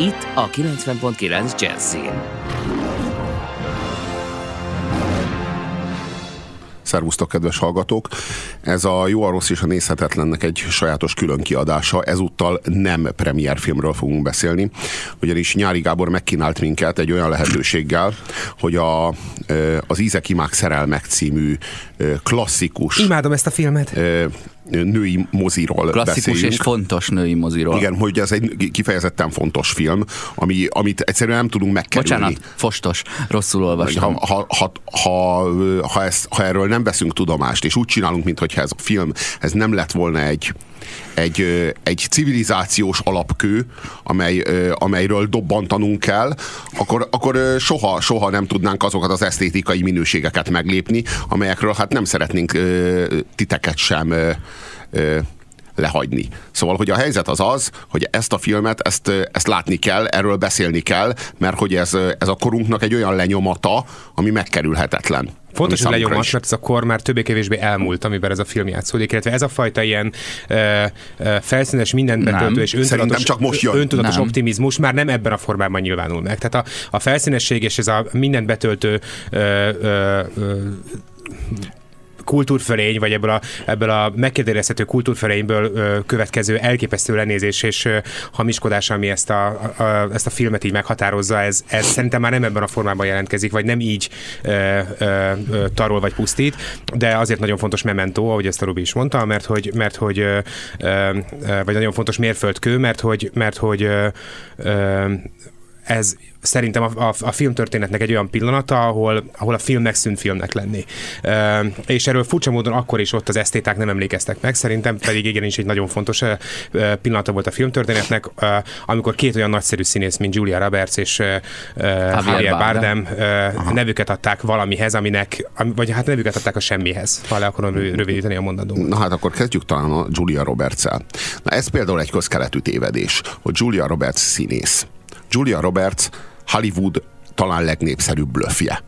Itt a 90.9 Jazzin. Szervusztok, kedves hallgatók! Ez a Jó, a Rossz és a Nézhetetlennek egy sajátos külön kiadása. Ezúttal nem premierfilmről fogunk beszélni, ugyanis Nyári Gábor megkínált minket egy olyan lehetőséggel, hogy a, az Ízek Imák Szerelmek című klasszikus... Imádom ezt a filmet! Női moziról Klasszikus beszéljünk. és fontos női moziról. Igen, hogy ez egy kifejezetten fontos film, ami, amit egyszerűen nem tudunk megkerülni. Bocsánat, fostos, rosszul olvastam. Ha, ha, ha, ha, ha, ezt, ha erről nem veszünk tudomást, és úgy csinálunk, mintha ez a film ez nem lett volna egy, egy, egy civilizációs alapkő, amely, amelyről dobbantanunk kell, akkor, akkor soha, soha nem tudnánk azokat az esztétikai minőségeket meglépni, amelyekről hát nem szeretnénk titeket sem lehagyni. Szóval, hogy a helyzet az az, hogy ezt a filmet, ezt, ezt látni kell, erről beszélni kell, mert hogy ez, ez a korunknak egy olyan lenyomata, ami megkerülhetetlen. Fontos, hogy legyen mert ez a kor már többé-kevésbé elmúlt, amiben ez a film játszódik, illetve ez a fajta ilyen ö, ö, felszínes, mindent betöltő és öntudatos, csak most jön. öntudatos nem. optimizmus már nem ebben a formában nyilvánul meg. Tehát a, a felszínesség és ez a mindent betöltő ö, ö, ö, kultúrfölény, vagy ebből a, ebből a megkérdezhető kultúrfölényből következő elképesztő lenézés és hamiskodás, ami ezt a, a, ezt a filmet így meghatározza, ez, ez szerintem már nem ebben a formában jelentkezik, vagy nem így ö, ö, tarol vagy pusztít, de azért nagyon fontos memento, ahogy ezt a Rubi is mondta, mert hogy, mert hogy ö, ö, vagy nagyon fontos mérföldkő, mert hogy, mert hogy ö, ö, ez szerintem a, a, a filmtörténetnek egy olyan pillanata, ahol, ahol a film megszűnt filmnek lenni. E, és erről furcsa módon akkor is ott az esztéták nem emlékeztek meg, szerintem pedig igenis egy nagyon fontos e, pillanata volt a filmtörténetnek, e, amikor két olyan nagyszerű színész, mint Julia Roberts és e, Javier Bardem, Bardem nevüket adták valamihez, aminek, vagy hát nevüket adták a semmihez, ha le akarom rövidíteni a mondatot. Na hát akkor kezdjük talán a Julia Roberts-el. Na ez például egy közkeletű tévedés, hogy Julia Roberts színész. Julia Roberts Hollywood talán legnépszerűbb blöffje.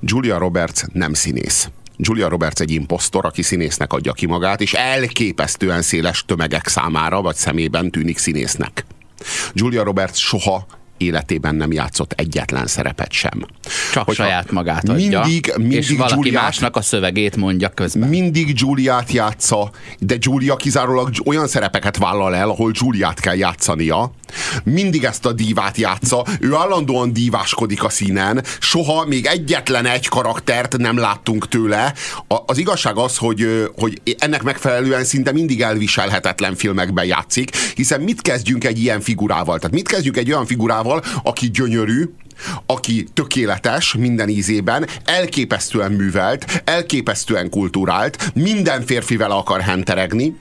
Julia Roberts nem színész. Julia Roberts egy imposztor, aki színésznek adja ki magát, és elképesztően széles tömegek számára vagy szemében tűnik színésznek. Julia Roberts soha életében nem játszott egyetlen szerepet sem. Csak Hogyha saját magát adja, mindig, mindig és valaki Giuliát, másnak a szövegét mondja közben. Mindig Giuliát játsza, de Giulia kizárólag olyan szerepeket vállal el, ahol Giuliát kell játszania. Mindig ezt a dívát játsza, ő állandóan díváskodik a színen, soha még egyetlen egy karaktert nem láttunk tőle. A, az igazság az, hogy, hogy ennek megfelelően szinte mindig elviselhetetlen filmekben játszik, hiszen mit kezdjünk egy ilyen figurával? Tehát mit kezdjünk egy olyan figurával, férfival, aki gyönyörű, aki tökéletes minden ízében, elképesztően művelt, elképesztően kulturált, minden férfivel akar henteregni,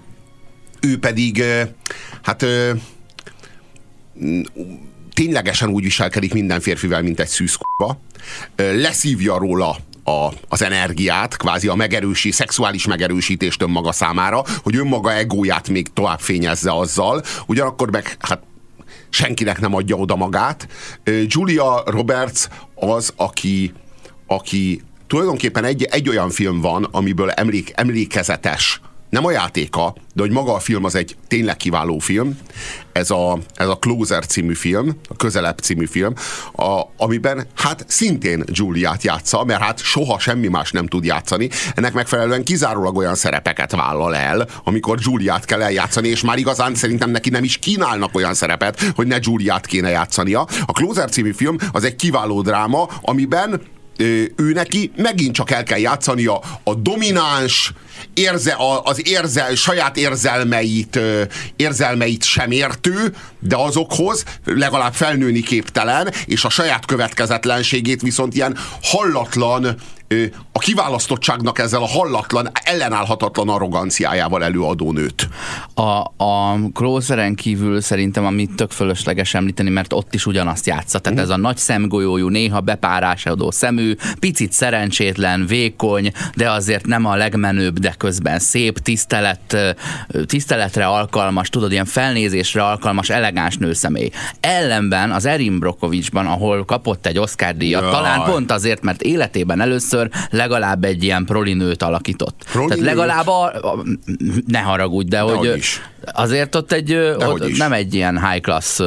ő pedig, hát ténylegesen úgy viselkedik minden férfivel, mint egy szűzkuba, leszívja róla a, az energiát, kvázi a megerősi, szexuális megerősítést önmaga számára, hogy önmaga egóját még tovább fényezze azzal, ugyanakkor meg hát senkinek nem adja oda magát. Julia Roberts az, aki, aki tulajdonképpen egy, egy olyan film van, amiből emlék, emlékezetes nem a játéka, de hogy maga a film az egy tényleg kiváló film. Ez a, ez a Closer című film, a Közelebb című film, a, amiben hát szintén Juliát játsza, mert hát soha semmi más nem tud játszani. Ennek megfelelően kizárólag olyan szerepeket vállal el, amikor Juliát kell eljátszani, és már igazán szerintem neki nem is kínálnak olyan szerepet, hogy ne Juliát kéne játszania. A Closer című film az egy kiváló dráma, amiben ő neki megint csak el kell játszania a domináns, érze, az érzel, saját érzelmeit, érzelmeit sem értő, de azokhoz legalább felnőni képtelen, és a saját következetlenségét viszont ilyen hallatlan, a kiválasztottságnak ezzel a hallatlan, ellenállhatatlan arroganciájával előadó nőt. A, a Closeren kívül szerintem, amit tök fölösleges említeni, mert ott is ugyanazt játsza. Tehát mm. ez a nagy szemgolyójú, néha bepárásodó szemű, picit szerencsétlen, vékony, de azért nem a legmenőbb, de közben szép, tisztelet, tiszteletre alkalmas, tudod, ilyen felnézésre alkalmas, elegáns nőszemély. Ellenben az Erin Brokovicsban, ahol kapott egy Oscar díjat, Jaj. talán pont azért, mert életében először legalább egy ilyen prolinőt alakított. Proli Tehát legalább a, a, ne haragudj, de, de hogy is. azért ott egy ott nem egy ilyen high class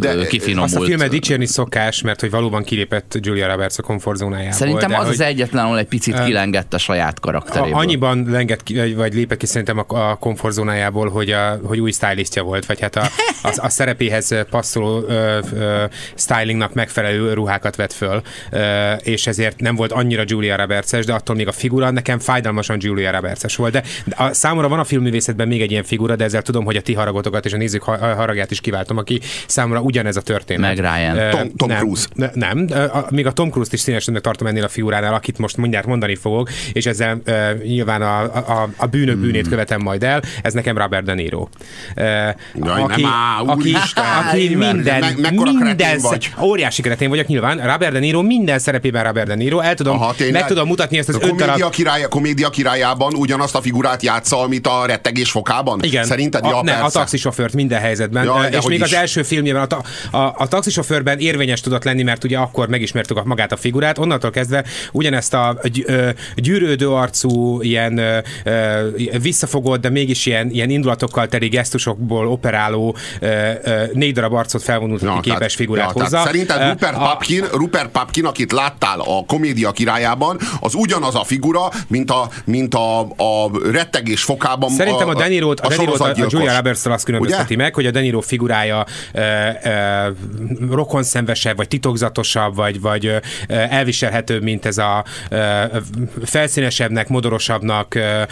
de, kifinomult. Azt a filmet dicsérni szokás, mert hogy valóban kilépett Julia Roberts a komfortzónájából. Szerintem az hogy, az egyetlen, ahol egy picit kilengett a saját karakteréből. Annyiban lengett ki, vagy lépett ki szerintem a, a komfortzónájából, hogy, a, hogy új stylistja volt, vagy hát a, a, a szerepéhez passzoló ö, ö, stylingnak megfelelő ruhákat vett föl, ö, és ezért nem volt annyira Julia Roberts-es, de attól még a figura nekem fájdalmasan Julia Roberts-es volt. De a, számomra van a filmművészetben még egy ilyen figura, de ezzel tudom, hogy a ti haragotokat és a nézők haragját is kiváltom, aki számomra ugyanez a történet. Meg Ryan. Uh, Tom, Tom nem, Cruise. Nem, a, még a Tom Cruise-t is színesebbnek tartom ennél a figuránál, akit most mindjárt mondani fogok, és ezzel uh, nyilván a, a, a bűnök bűnét hmm. követem majd el, ez nekem Robert De Niro. Uh, Jaj, aki, nem á, aki, Isten, aki minden, me, minden vagy. óriási keretén vagyok nyilván, Robert De Niro minden szerepében Robert De Niro, el tudom, Aha, meg tudom mutatni ezt az öt darab... Király, komédia királyában ugyanazt a figurát játsza, amit a rettegés fokában? Igen. Szerinted? A, ja, ne, a taxisofőrt minden helyzetben. Ja, és még is. az első filmjében a, a, a taxisofőrben érvényes tudott lenni, mert ugye akkor megismertük a, magát a figurát, onnantól kezdve ugyanezt a gyűrődő arcú, ilyen visszafogott, de mégis ilyen, ilyen indulatokkal teli gesztusokból operáló négy darab arcot felvonult ja, képes tehát, figurát ja, hozza. Szerinted Rupert, a, Papkin, Rupert Papkin, akit láttál a komédia királyában, az ugyanaz a figura, mint a, mint a, a rettegés fokában. Szerintem a, a Denirót, a, a, a, a Julia roberts azt különbözteti meg, hogy a Deniro figurája e, e, rokonszenvesebb, vagy titokzatosabb, vagy, vagy e, elviselhetőbb, mint ez a e, felszínesebbnek, modorosabbnak e,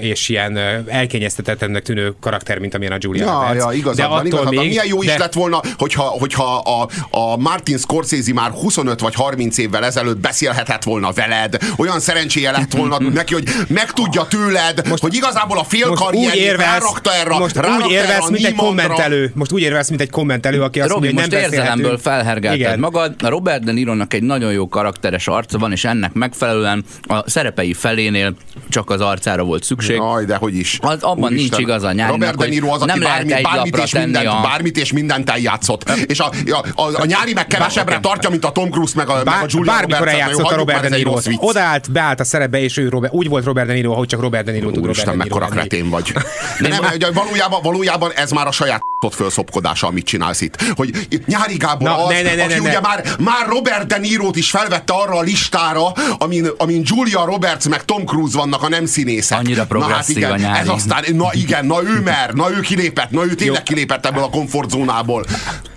és ilyen elkényeztetetlennek tűnő karakter, mint amilyen a Julia ja, Roberts. Ja, igazad, de van, igazad, még, milyen jó de... is lett volna, hogyha, hogyha a, a Martin Scorsese már 25 vagy 30 évvel ezelőtt beszélhetett volna veled, olyan szerencséje lett volna neki, hogy megtudja tőled, most, hogy igazából a fél karrierjét rárakta erre, most rárakta úgy érvelsz, mint egy kommentelő. Most úgy érvelsz, mint egy kommentelő, aki azt Robi, mondja, hogy nem most érzelemből felhergelted Igen. magad. A Robert De Nironak egy nagyon jó karakteres arca van, és ennek megfelelően a szerepei felénél csak az arcára volt szükség. Jaj, de hogy is. Az, abban Úristen. nincs igaz a nyárinak, Robert De Niro az, aki bármi, bármit, és mindent, a... bármit és mindent eljátszott. És a, a, a, a nyári meg kevesebbre tartja, mint a Tom Cruise meg a, Bár, meg a Julia Bármikor eljátszott a Robert De Niro. Odaállt, beállt a szerepbe, és ő Robert, úgy volt Robert De Niro, ahogy csak Robert De Niro tud Robert De Niro mekkora kretén vagy. De nem, valójában, valójában ez már a saját ott fölszopkodása, amit csinálsz itt. Hogy Nyári Gábor Na, az, ne, ne, ne, aki ne, ugye ne. Már, már Robert De Niro-t is felvette arra a listára, amin, amin Julia Roberts meg Tom Cruise vannak a nem színészek. Annyira progresszív na, hát igen, Ez aztán, na igen, na ő mer, na ő kilépett, na ő tényleg kilépett ebből a komfortzónából.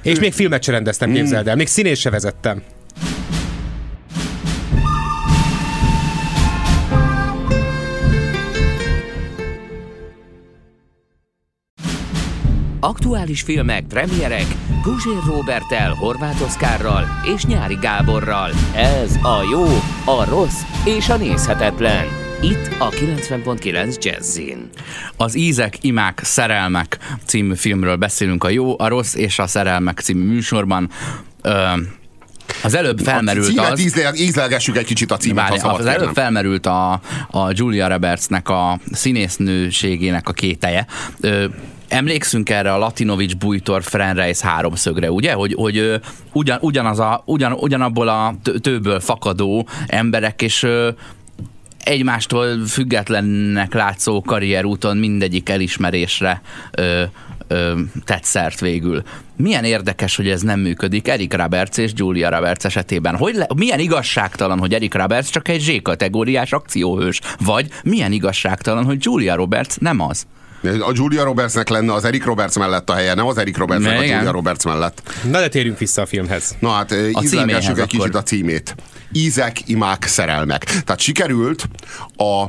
És ő... még filmet sem rendeztem, képzeld el, még színés se vezettem. Aktuális filmek, premierek Guzsér Robertel, Horváth Oszkárral és Nyári Gáborral. Ez a jó, a rossz és a nézhetetlen. Itt a 90.9 Jazzin. Az Ízek, Imák, Szerelmek című filmről beszélünk a jó, a rossz és a szerelmek című műsorban. Ö, az előbb felmerült a címet az... Ízle, ízlelgessük egy kicsit a címet, Várj, Az előbb nem. felmerült a, a Julia Robertsnek a színésznőségének a kételje. Ö, emlékszünk erre a Latinovics Bújtor Frenreis háromszögre, ugye? Hogy, hogy ugyan, ugyanaz a, ugyan, ugyanabból a tőből fakadó emberek, és egymástól függetlennek látszó karrierúton mindegyik elismerésre ö, ö, tett szert végül. Milyen érdekes, hogy ez nem működik Erik Roberts és Julia Roberts esetében. Hogy le, milyen igazságtalan, hogy Erik Roberts csak egy Z-kategóriás akcióhős, vagy milyen igazságtalan, hogy Julia Roberts nem az. A Julia Robertsnek lenne az Eric Roberts mellett a helye, nem az Eric Roberts, a Julia Roberts mellett. Na de térjünk vissza a filmhez. Na hát ízelgessük egy kicsit a címét. Ízek, imák, szerelmek. Tehát sikerült a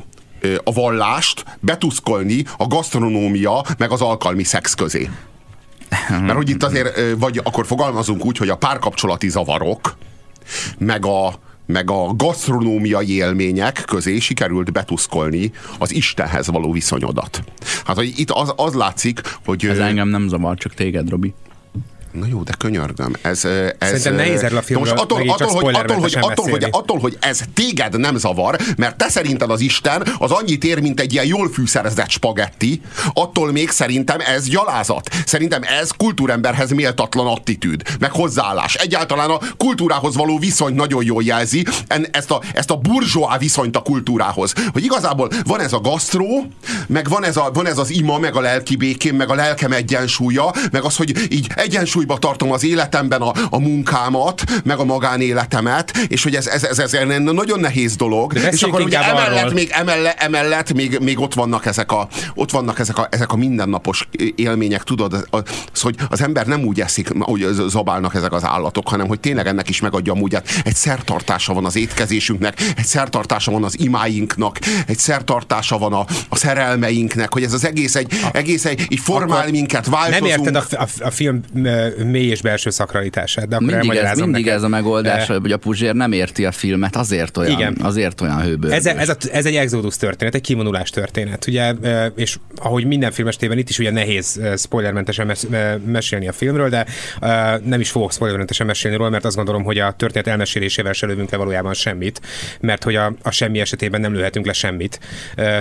a vallást betuszkolni a gasztronómia meg az alkalmi szex közé. Mert hogy itt azért, vagy akkor fogalmazunk úgy, hogy a párkapcsolati zavarok, meg a, meg a gasztronómiai élmények közé sikerült betuszkolni az Istenhez való viszonyodat. Hát, hogy itt az, az látszik, hogy... Ez engem nem zavar, csak téged, Robi. Na jó, de könyörgöm. Ez, ez, Szerintem nehéz erről a filmről most attól, attól, hogy, attól, hogy, attól, hogy, attól, hogy ez téged nem zavar, mert te szerinted az Isten az annyit ér, mint egy ilyen jól fűszerezett spagetti, attól még szerintem ez gyalázat. Szerintem ez kultúremberhez méltatlan attitűd, meg hozzáállás. Egyáltalán a kultúrához való viszony nagyon jól jelzi, ezt a, ezt a burzsóá viszonyt a kultúrához. Hogy igazából van ez a gasztró, meg van ez, a, van ez az ima, meg a lelki békém, meg a lelkem egyensúlya, meg az, hogy így egyensúly egyensúlyba tartom az életemben a, a munkámat, meg a magánéletemet, és hogy ez, ez, ez, ez nagyon nehéz dolog. De és akkor ugye emellett, még, emellett, emellett még, még ott vannak ezek a, ott vannak ezek a, ezek a mindennapos élmények, tudod, az, hogy az ember nem úgy eszik, hogy zabálnak ezek az állatok, hanem hogy tényleg ennek is megadja amúgy. Hát egy szertartása van az étkezésünknek, egy szertartása van az imáinknak, egy szertartása van a, a szerelmeinknek, hogy ez az egész egy, egész egy, így formál Akkor minket, változunk. Nem érted a, a, a film mély és belső szakralitását. De akkor mindig ez, mindig neked. ez a megoldás, e... hogy a Puzsér nem érti a filmet, azért olyan, Igen. azért olyan hőből. Ez, ez, a, ez egy exodus történet, egy kivonulás történet, ugye, és ahogy minden film estében itt is ugye nehéz spoilermentesen mes, mesélni a filmről, de nem is fogok spoilermentesen mesélni róla, mert azt gondolom, hogy a történet elmesélésével se lövünk le valójában semmit, mert hogy a, a semmi esetében nem lőhetünk le semmit.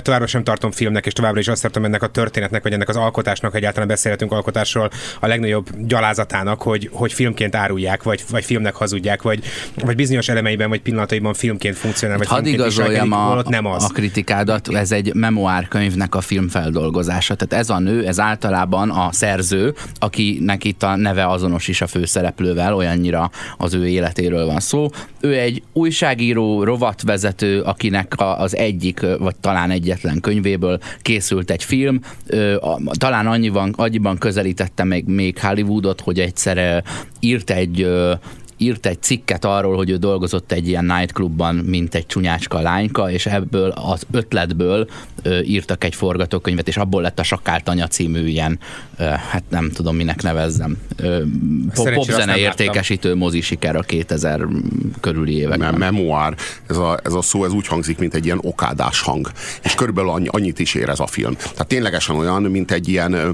Továbbra sem tartom filmnek, és továbbra is azt tartom ennek a történetnek, vagy ennek az alkotásnak, egyáltalán beszélhetünk alkotásról, a legnagyobb gyalázat gyalázatának, hogy, hogy filmként árulják, vagy, vagy filmnek hazudják, vagy, vagy bizonyos elemeiben, vagy pillanataiban filmként funkcionál, vagy Hadd igazoljam a, nem az. a kritikádat, ez egy memoárkönyvnek a filmfeldolgozása. Tehát ez a nő, ez általában a szerző, akinek itt a neve azonos is a főszereplővel, olyannyira az ő életéről van szó. Ő egy újságíró, rovatvezető, akinek az egyik, vagy talán egyetlen könyvéből készült egy film. Talán annyiban, annyiban közelítette még, még Hollywoodot, hogy egyszer írt egy írt egy cikket arról, hogy ő dolgozott egy ilyen nightclubban, mint egy csúnyácska lányka, és ebből az ötletből ö, írtak egy forgatókönyvet, és abból lett a Sakkáltanya című ilyen, ö, hát nem tudom minek nevezzem, pop popzene értékesítő mozi siker a 2000 körüli években. Memoár, ez a, ez a szó ez úgy hangzik, mint egy ilyen okádás hang, és körülbelül annyi, annyit is ér ez a film. Tehát ténylegesen olyan, mint egy ilyen ez,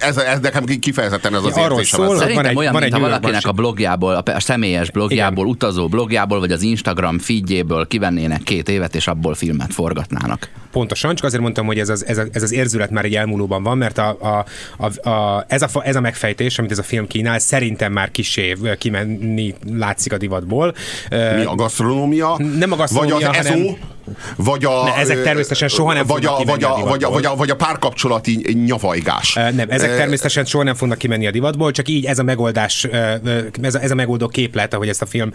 ez, ez nekem kifejezetten ez az ja, érzésem. Szól, Szerintem van egy, olyan, van mint ha valakinek a blogjából, a személyes blogjából, Igen. utazó blogjából, vagy az Instagram feedjéből kivennének két évet, és abból filmet forgatnának. Pontosan, csak azért mondtam, hogy ez az, ez, a, ez az érzület már egy elmúlóban van, mert a, a, a, a, ez, a, ez a megfejtés, amit ez a film kínál, szerintem már kisé kimenni látszik a divatból. Mi a gasztronómia? Nem a gasztronómia, vagy az hanem... vagy a... Ne, ezek természetesen soha nem vagy a, vagy, a, a vagy, a, vagy, a, vagy a párkapcsolati nyavajgás. Nem, ezek természetesen soha nem fognak kimenni a divatból, csak így ez a megoldás, ez a, ez a megoldó képlet, ahogy ezt a film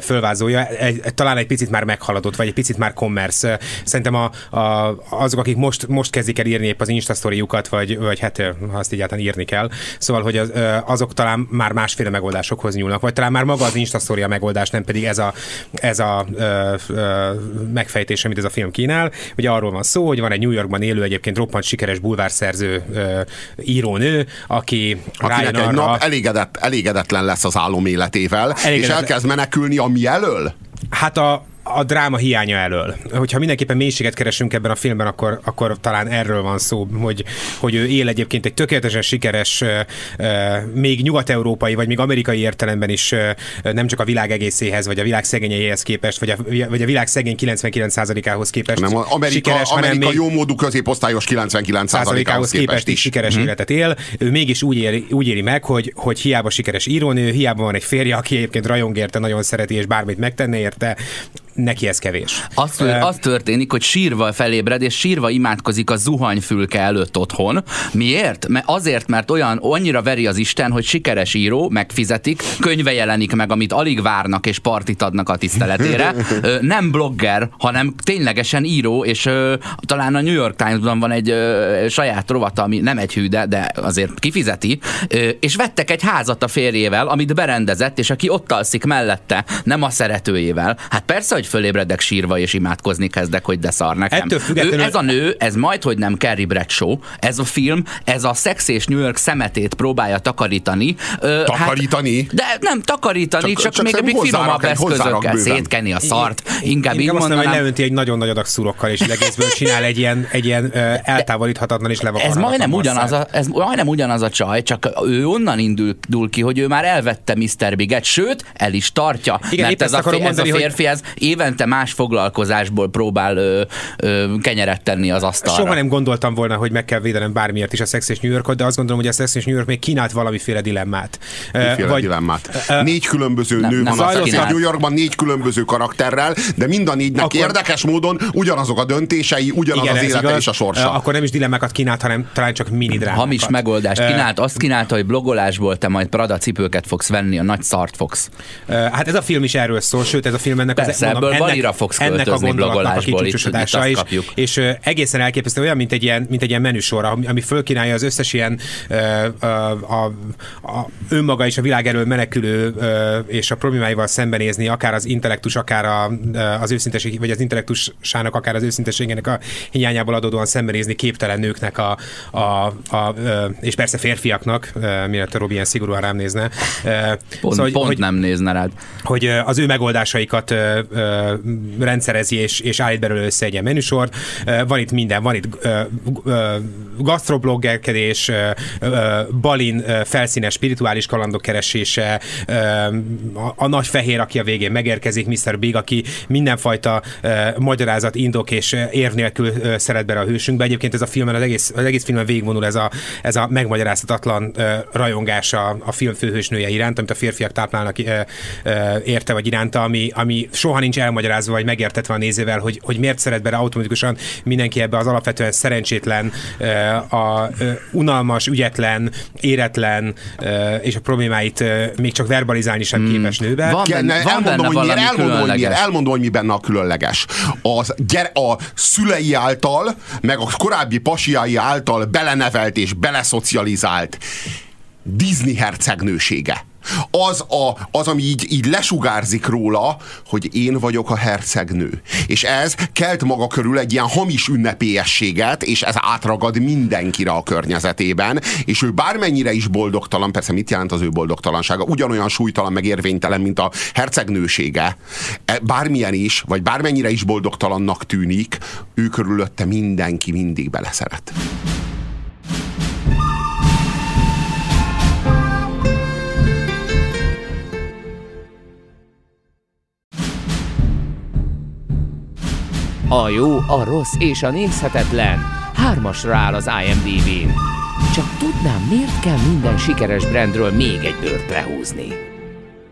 fölvázolja, talán egy picit már meghaladott, vagy egy picit már commerce. Szerintem a, a azok, akik most, most kezdik el írni épp az Instastoryukat, vagy, vagy hát ha azt egyáltalán írni kell, szóval, hogy az, azok talán már másféle megoldásokhoz nyúlnak, vagy talán már maga az Instastory a megoldás, nem pedig ez a, ez a ö, ö, megfejtés, amit ez a film kínál. Ugye arról van szó, hogy van egy New Yorkban élő, egyébként roppant sikeres bulvárszerző ö, írónő, aki Akinek egy arra... nap elégedett, elégedetlen lesz az álom életével, elégedett... és elkezd menekülni a mi elől? Hát a, a dráma hiánya elől. Hogyha mindenképpen mélységet keresünk ebben a filmben, akkor, akkor talán erről van szó, hogy, hogy ő él egyébként egy tökéletesen sikeres, még nyugat-európai, vagy még amerikai értelemben is nem csak a világ egészéhez, vagy a világ szegényeihez képest, vagy a, vagy a világ szegény 99%-ához képest nem, Amerika, sikeres, Amerika jó módú középosztályos 99%-ához képest, képest is sikeres hmm. életet él. Ő mégis úgy éli, úgy éli meg, hogy, hogy hiába sikeres írónő, hiába van egy férje, aki egyébként rajong érte, nagyon szereti, és bármit megtenne érte, neki ez kevés. Az, uh, az történik, hogy sírva felébred, és sírva imádkozik a zuhanyfülke előtt otthon. Miért? Mert azért, mert olyan annyira veri az Isten, hogy sikeres író, megfizetik, könyve jelenik meg, amit alig várnak és partit adnak a tiszteletére. Nem blogger, hanem ténylegesen író, és talán a New York Times-ban van egy saját rovata, ami nem egy hű, de, de azért kifizeti, és vettek egy házat a férjével, amit berendezett, és aki ott alszik mellette, nem a szeretőjével. Hát persze, hogy hogy fölébredek sírva és imádkozni kezdek, hogy de szar nekem. Ettől függetlenül- Ő, ez a nő, ez majd, hogy nem Carrie Bradshaw, ez a film, ez a Sex és New York szemetét próbálja takarítani. Ö, Takarítani? Hát, de nem takarítani, Csak- csak, csak, még egy finomabb eszközökkel szétkenni a szart. Inkább Én így azt mondom, hogy mondanám. leönti egy nagyon nagy adag szurokkal, és egészből csinál egy ilyen, egy ilyen ö, eltávolíthatatlan és Ez levakarhatatlan majdnem, ugyanaz a, ez majdnem ugyanaz a csaj, csak ő onnan indul, ki, hogy ő már elvette Mr. Biget, sőt, el is tartja. Igen, mert ez a, ez a mondani, hogy- férfi, ez évente más foglalkozásból próbál ö, ö, kenyeret tenni az asztalra. Soha nem gondoltam volna, hogy meg kell védenem bármiért is a Sex és New Yorkot, de azt gondolom, hogy a Sex és New York még kínált valamiféle dilemmát. Miféle dilemmát. Négy különböző nem, nő nem van a Sex. New Yorkban, négy különböző karakterrel, de mind a négynek Akkor- érdekes módon ugyanazok a döntései, ugyanaz az ez élete igaz. és a sorsa. Akkor nem is dilemmákat kínált, hanem talán csak mini drámákat. Hamis megoldást kínált, azt kínálta, hogy blogolásból te majd Prada cipőket fogsz venni, a nagy szart fogsz. Hát ez a film is erről szól, sőt ez a film ennek Persze, mondom, ebből ennek, Balira fogsz ennek a gondolatnak a kicsúcsosodása is, kapjuk. és ö, egészen elképesztő, olyan, mint egy ilyen, mint egy ilyen menüsor, ami, ami fölkínálja az összes ilyen ö, ö, a, a, önmaga és a világ elől menekülő ö, és a problémáival szembenézni, akár az intellektus, akár a, az őszinteség, vagy az intellektusának, akár az őszintességének a hiányából adódóan szembenézni képtelen nőknek a, a, a, ö, és persze férfiaknak, mielőtt a Robi ilyen szigorúan rám nézne. Pont, szóval, pont hogy, nem nézne rád. hogy az ő megoldásaikat rendszerezi és, és állít belőle össze egy ilyen menüsor. Ö, Van itt minden, van itt gastrobloggerkedés, Balin felszínes spirituális kalandok keresése, a, nagy fehér, aki a végén megérkezik, Mr. Big, aki mindenfajta magyarázat, indok és érv nélkül szeret bele a hősünkbe. Egyébként ez a filmen, az egész, az egész filmen végigvonul ez a, ez a megmagyarázhatatlan ö, rajongás a, film főhősnője iránt, amit a férfiak táplálnak érte vagy iránta, ami, ami soha nincs elmagyarázva vagy megértetve a nézővel, hogy, hogy miért szeret bele automatikusan mindenki ebbe az alapvetően szerencsétlen, a unalmas, ügyetlen, éretlen és a problémáit még csak verbalizálni sem képes nőbe. Van benne- ne, van elmondom, benne hogy miért, elmondom, hogy miért, elmondom, hogy mi benne a különleges. Az, gyere, a szülei által, meg a korábbi pasiai által belenevelt és beleszocializált Disney hercegnősége. Az, a, az, ami így, így lesugárzik róla, hogy én vagyok a hercegnő. És ez kelt maga körül egy ilyen hamis ünnepélyességet, és ez átragad mindenkire a környezetében, és ő bármennyire is boldogtalan, persze mit jelent az ő boldogtalansága, ugyanolyan súlytalan, meg érvénytelen, mint a hercegnősége, E, bármilyen is, vagy bármennyire is boldogtalannak tűnik, ő körülötte mindenki mindig beleszeret. A jó, a rossz és a nézhetetlen hármasra áll az IMDb-n. Csak tudnám, miért kell minden sikeres brandről még egy bőrt lehúzni.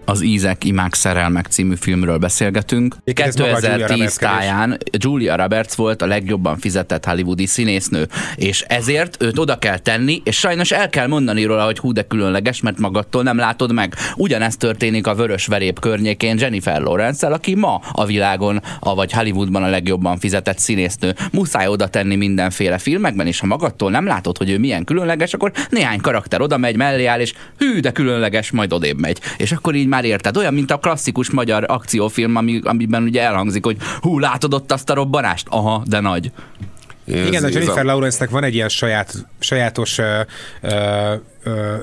Az Ízek, Imák, Szerelmek című filmről beszélgetünk. Egyébként ez maga a Julia 2010 Roberts kedés. táján Julia Roberts volt a legjobban fizetett hollywoodi színésznő, és ezért őt oda kell tenni, és sajnos el kell mondani róla, hogy hú de különleges, mert magadtól nem látod meg. Ugyanezt történik a Vörös Verép környékén Jennifer lawrence aki ma a világon, vagy Hollywoodban a legjobban fizetett színésznő. Muszáj oda tenni mindenféle filmekben, és ha magadtól nem látod, hogy ő milyen különleges, akkor néhány karakter oda megy, mellé áll, és hű, de különleges, majd odébb megy. És akkor így már érted. Olyan, mint a klasszikus magyar akciófilm, ami, amiben ugye elhangzik, hogy hú, látod ott azt a robbanást? Aha, de nagy. Ez- Igen, a Jennifer Lawrence-nek van egy ilyen saját, sajátos, ö, ö, ö,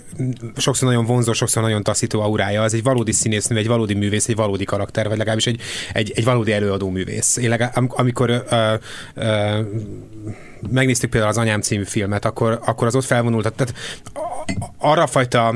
sokszor nagyon vonzó, sokszor nagyon taszító aurája. Az egy valódi színésznő, egy valódi művész, egy valódi karakter, vagy legalábbis egy, egy, egy valódi előadó művész. Én legalább, am- amikor ö, ö, megnéztük például az Anyám című filmet, akkor, akkor az ott felvonult, tehát arra a fajta,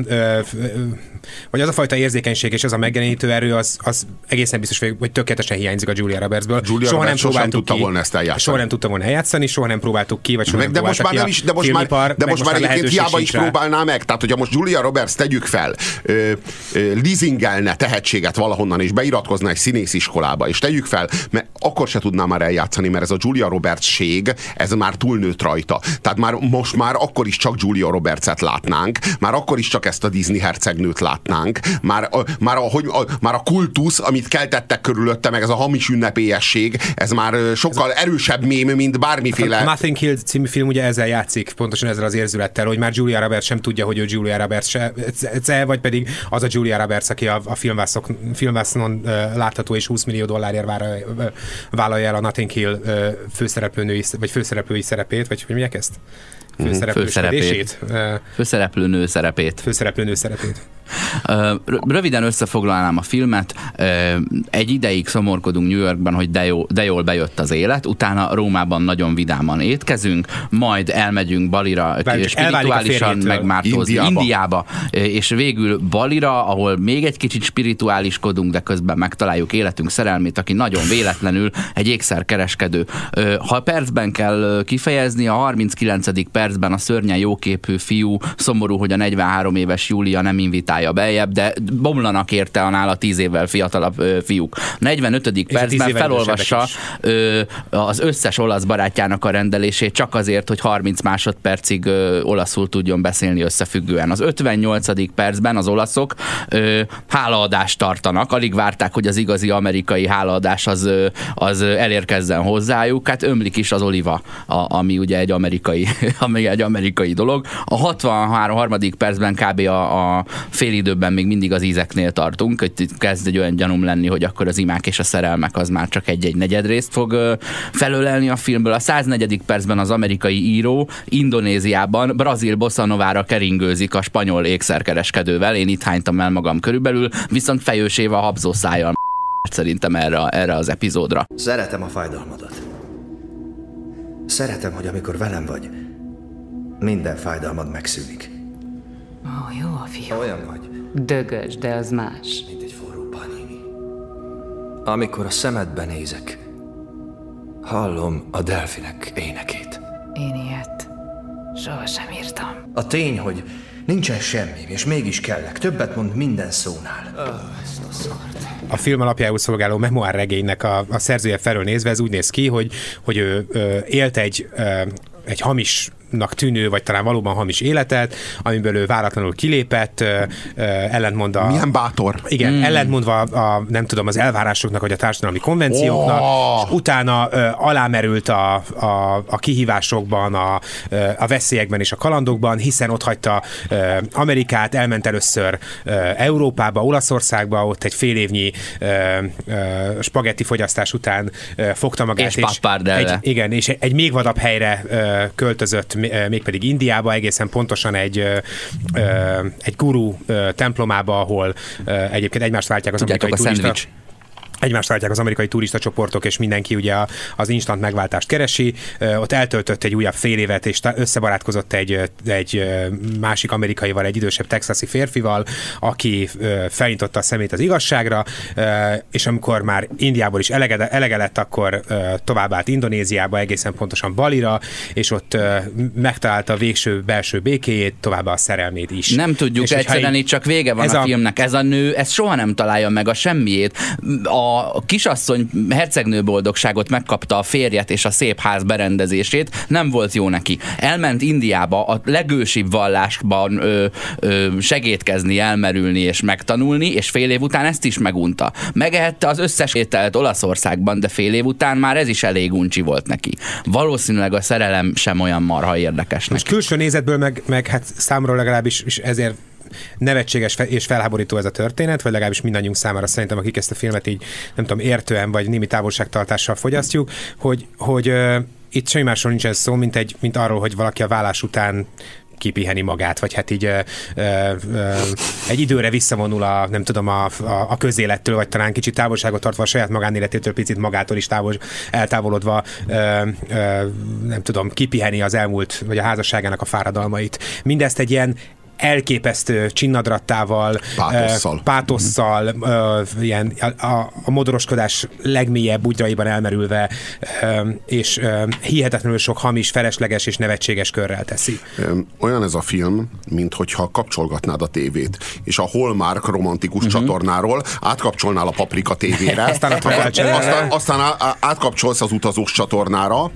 vagy az a fajta érzékenység és az a megjelenítő erő, az, az egészen biztos, hogy tökéletesen hiányzik a Julia Robertsből. Julia soha Roberts nem próbáltuk tudta ki, volna ezt eljátszani. Soha nem tudta volna eljátszani, soha nem próbáltuk ki, vagy soha nem de most már nem is, de most már, de most már egyébként hiába is sincs rá. próbálná meg. Tehát, hogyha most Julia Roberts tegyük fel, ö, ö, leasingelne tehetséget valahonnan, és beiratkozna egy színésziskolába, és tegyük fel, mert akkor se tudná már eljátszani, mert ez a Julia Roberts-ség, ez már túlnőtt rajta. Tehát már most már akkor is csak Julia Roberts-et látnánk, már akkor is csak ezt a Disney hercegnőt látnánk. Már, a, már, a, hogy, a, már a kultusz, amit keltettek körülötte, meg ez a hamis ünnepélyesség, ez már sokkal erősebb mém, mint bármiféle... A Nothing Killed című film ugye ezzel játszik, pontosan ezzel az érzülettel, hogy már Julia Roberts sem tudja, hogy ő Julia Roberts se, se vagy pedig az a Julia Roberts, aki a, a filmvászon látható és 20 millió dollárért vállalja el a Nothing Kill uh, főszereplőnői, vagy főszereplői szerepét, vagy hogy mondják ezt? Főszerepét. Főszereplőnő szerepét. Főszereplőnő szerepét. Röviden összefoglalnám a filmet. Egy ideig szomorkodunk New Yorkban, hogy de, jó, de jól bejött az élet, utána Rómában nagyon vidáman étkezünk, majd elmegyünk Balira Várjuk, spirituálisan megmártózni Indiába. Indiába, és végül Balira, ahol még egy kicsit spirituáliskodunk, de közben megtaláljuk életünk szerelmét, aki nagyon véletlenül egy ékszerkereskedő. Ha percben kell kifejezni, a 39. percben a szörnyen jóképű fiú szomorú, hogy a 43 éves Júlia nem invitál sétálja beljebb, de bomlanak érte a nála tíz évvel fiatalabb ö, fiúk. 45. percben felolvassa ö, az összes olasz barátjának a rendelését csak azért, hogy 30 másodpercig ö, olaszul tudjon beszélni összefüggően. Az 58. percben az olaszok ö, hálaadást tartanak, alig várták, hogy az igazi amerikai hálaadás az, az elérkezzen hozzájuk, hát ömlik is az oliva, a, ami ugye egy amerikai, ami egy amerikai dolog. A 63. percben kb. a, a fél időben még mindig az ízeknél tartunk, hogy kezd egy olyan gyanúm lenni, hogy akkor az imák és a szerelmek az már csak egy-egy negyed részt fog felölelni a filmből. A 104. percben az amerikai író Indonéziában Brazil bosszanovára keringőzik a spanyol ékszerkereskedővel, én itt hánytam el magam körülbelül, viszont fejősével habzó szájjal szerintem erre, erre az epizódra. Szeretem a fájdalmadat. Szeretem, hogy amikor velem vagy, minden fájdalmad megszűnik. Ó, jó a fiú. Olyan vagy. Dögös, de az más. Mint egy forró panini. Amikor a szemedbe nézek, hallom a delfinek énekét. Én ilyet sohasem írtam. A tény, hogy nincsen semmi, és mégis kellek. Többet mond minden szónál. Oh, ezt a szart. A film alapjául szolgáló memoár regénynek a, a szerzője felől nézve ez úgy néz ki, hogy, hogy ő, ő élt egy, egy hamis tűnő, vagy talán valóban hamis életet, amiből ő váratlanul kilépett, ellentmond a... Milyen bátor. Igen, mm. ellentmondva a, nem tudom, az elvárásoknak, vagy a társadalmi konvencióknak, oh. és utána ö, alámerült a, a, a kihívásokban, a, a veszélyekben és a kalandokban, hiszen ott hagyta ö, Amerikát, elment először ö, Európába, Olaszországba, ott egy fél évnyi ö, ö, spagetti fogyasztás után ö, fogta magát, és, és egy, igen, és egy még vadabb helyre ö, költözött mégpedig Indiába, egészen pontosan egy, egy guru templomába, ahol egyébként egymást váltják az Tudjátok, amerikai a turista egymást váltják az amerikai turista csoportok, és mindenki ugye az instant megváltást keresi. Ott eltöltött egy újabb fél évet, és összebarátkozott egy, egy másik amerikaival, egy idősebb texasi férfival, aki felintotta a szemét az igazságra, és amikor már Indiából is elege, elege lett, akkor továbbált Indonéziába, egészen pontosan Balira, és ott megtalálta a végső belső békéjét, továbbá a szerelmét is. Nem tudjuk, és egyszerűen itt csak vége van ez a, a filmnek. Ez a nő, ez soha nem találja meg a semmiét. A a kisasszony hercegnő boldogságot megkapta a férjet és a szép ház berendezését, nem volt jó neki. Elment Indiába a legősibb vallásban ö, ö, segítkezni, elmerülni és megtanulni, és fél év után ezt is megunta. Megehette az összes ételt Olaszországban, de fél év után már ez is elég uncsi volt neki. Valószínűleg a szerelem sem olyan marha érdekes Most külső nézetből meg, meg hát számomra legalábbis és ezért nevetséges és felháborító ez a történet, vagy legalábbis mindannyiunk számára szerintem, akik ezt a filmet így, nem tudom, értően vagy némi távolságtartással fogyasztjuk, hogy, hogy uh, itt semmi másról nincsen szó, mint, egy, mint arról, hogy valaki a vállás után kipiheni magát, vagy hát így ö, ö, ö, egy időre visszavonul a, nem tudom, a, a, a közélettől, vagy talán kicsit távolságot tartva a saját magánéletétől, picit magától is távol, eltávolodva, ö, ö, nem tudom, kipiheni az elmúlt, vagy a házasságának a fáradalmait. Mindezt egy ilyen elképesztő csinnadrattával, pátosszal, pátosszal ilyen a, a modoroskodás legmélyebb útjaiban elmerülve, és hihetetlenül sok hamis, felesleges és nevetséges körrel teszi. Olyan ez a film, mint hogyha kapcsolgatnád a tévét, és a Hallmark romantikus uh-huh. csatornáról átkapcsolnál a Paprika tévére, aztán, aztán, aztán átkapcsolsz az utazós csatornára,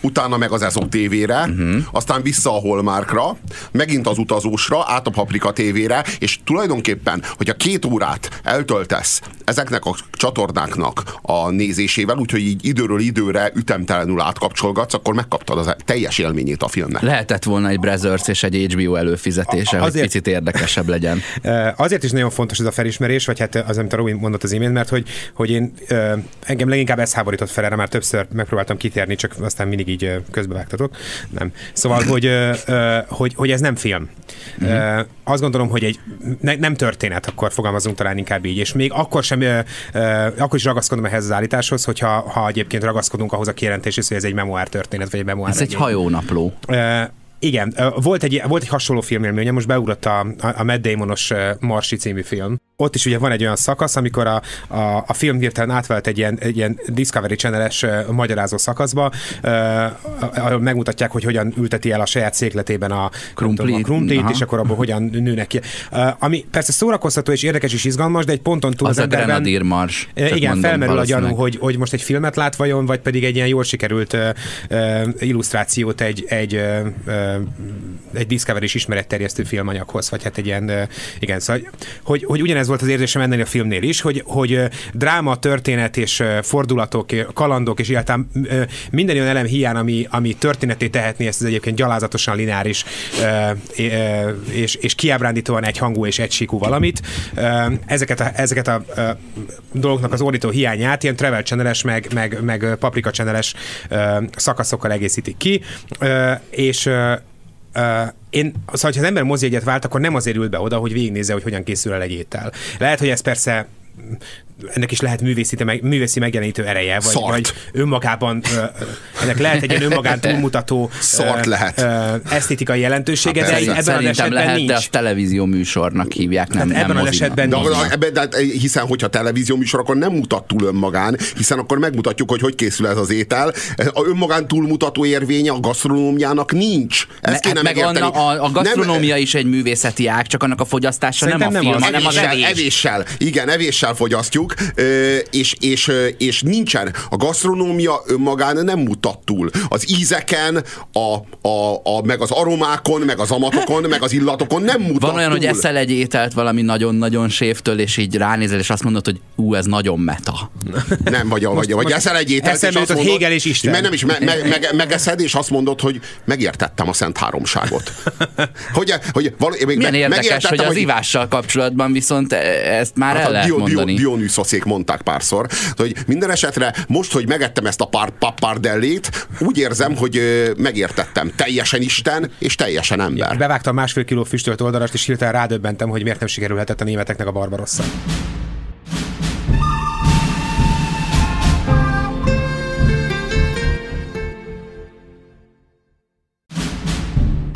utána meg az Ezok tévére, uh-huh. aztán vissza a Hallmarkra, megint az utazósra, át a Paprika tévére, és tulajdonképpen, hogyha két órát eltöltesz ezeknek a csatornáknak a nézésével, úgyhogy így időről időre ütemtelenül átkapcsolgatsz, akkor megkaptad az teljes élményét a filmnek. Lehetett volna egy Brothers és egy HBO előfizetése, hogy Azért- picit érdekesebb legyen. Azért is nagyon fontos ez a felismerés, vagy hát az, amit a Robi mondott az imént, mert hogy, hogy én engem leginkább ez háborított fel, erre már többször megpróbáltam kitérni, csak aztán mindig így közbevágtatok. Nem. Szóval, hogy, hogy, hogy ez nem film. Uh-huh. Azt gondolom, hogy egy ne, nem történet, akkor fogalmazunk talán inkább így, és még akkor sem, akkor is ragaszkodom ehhez az állításhoz, hogyha ha egyébként ragaszkodunk ahhoz a kijelentéshez, hogy ez egy memoár történet, vagy egy memoár Ez egy hajónapló. Igen, volt egy, volt egy hasonló filmélménye, most beugrott a, a, a Matt Damonos Marsi című film. Ott is ugye van egy olyan szakasz, amikor a, a, a film hirtelen átvált egy ilyen, egy ilyen Discovery Channel-es ö, magyarázó szakaszba, ahol megmutatják, hogy hogyan ülteti el a saját székletében a Krumplit. a krumplit, Aha. és akkor abból hogyan nőnek ki. Ö, ami persze szórakoztató és érdekes és izgalmas, de egy ponton túl Az a emberben- Grenadier Mars. Igen, mondom, felmerül a gyanú, hogy, hogy most egy filmet lát vajon, vagy pedig egy ilyen jól sikerült illusztrációt egy, egy, egy Discovery-s ismeretterjesztő filmanyaghoz, vagy hát egy ilyen, igen, szóval, hogy, hogy ugyanez volt az érzésem ennél a filmnél is, hogy, hogy dráma, történet és fordulatok, kalandok, és egyáltalán minden olyan elem hiány, ami, ami történeté tehetné ezt az egyébként gyalázatosan lineáris és, és kiábrándítóan egyhangú és egysíkú valamit. Ezeket a, ezeket a dolgoknak az ordító hiányát ilyen travel channel meg, meg, meg paprika channel szakaszokkal egészítik ki, és én, szóval, ha az ember mozi egyet vált, akkor nem azért ült be oda, hogy végignézze, hogy hogyan készül el egy étel. Lehet, hogy ez persze ennek is lehet művészi, meg, művészi megjelenítő ereje, vagy, Szart. vagy önmagában, ennek lehet egy ilyen önmagán túlmutató Szart lehet. ö, esztétikai jelentősége, Hát de persze. ebben az esetben lehet, nincs. de azt televízió műsornak hívják, nem, Tehát ebben nem az esetben De, ebbe, de, hát, hiszen, hogyha televízió műsor, akkor nem mutat túl önmagán, hiszen akkor megmutatjuk, hogy hogy készül ez az étel. A önmagán túlmutató érvénye a gasztronómiának nincs. Ezt kéne meg megérteni. anna, a, a gasztronómia Nem, is egy művészeti ág, csak annak a fogyasztása nem a nem film, az. hanem az evéssel, evés. evéssel, igen, evéssel fogyasztjuk, ö, és, és, és nincsen. A gasztronómia önmagán nem mutat túl. Az ízeken, a, a, a, meg az aromákon, meg az amatokon, meg az illatokon nem mutat Van olyan, túl. hogy eszel egy ételt valami nagyon-nagyon séftől, és így ránézel, és azt mondod, hogy ú, ez nagyon meta. Nem, vagy, vagy, vagy most eszel egy ételt, és azt mondod, Hegel és Isten. Me, nem is, me, me, meg, megeszed, és azt mondod, hogy megértettem a Szent Háromságot. Hogy, hogy való, még Milyen me- érdekes, megértettem, hogy az ivással kapcsolatban viszont e- ezt már el Hát a lehet Dio, Dio, mondani. Dionysoszék mondták párszor, hogy minden esetre most, hogy megettem ezt a pár pappardellét, úgy érzem, hogy megértettem. Teljesen Isten és teljesen ember. Bevágtam másfél kiló füstölt oldarast, és hirtelen rádöbbentem, hogy miért nem sikerülhetett a németeknek a Barbarossa.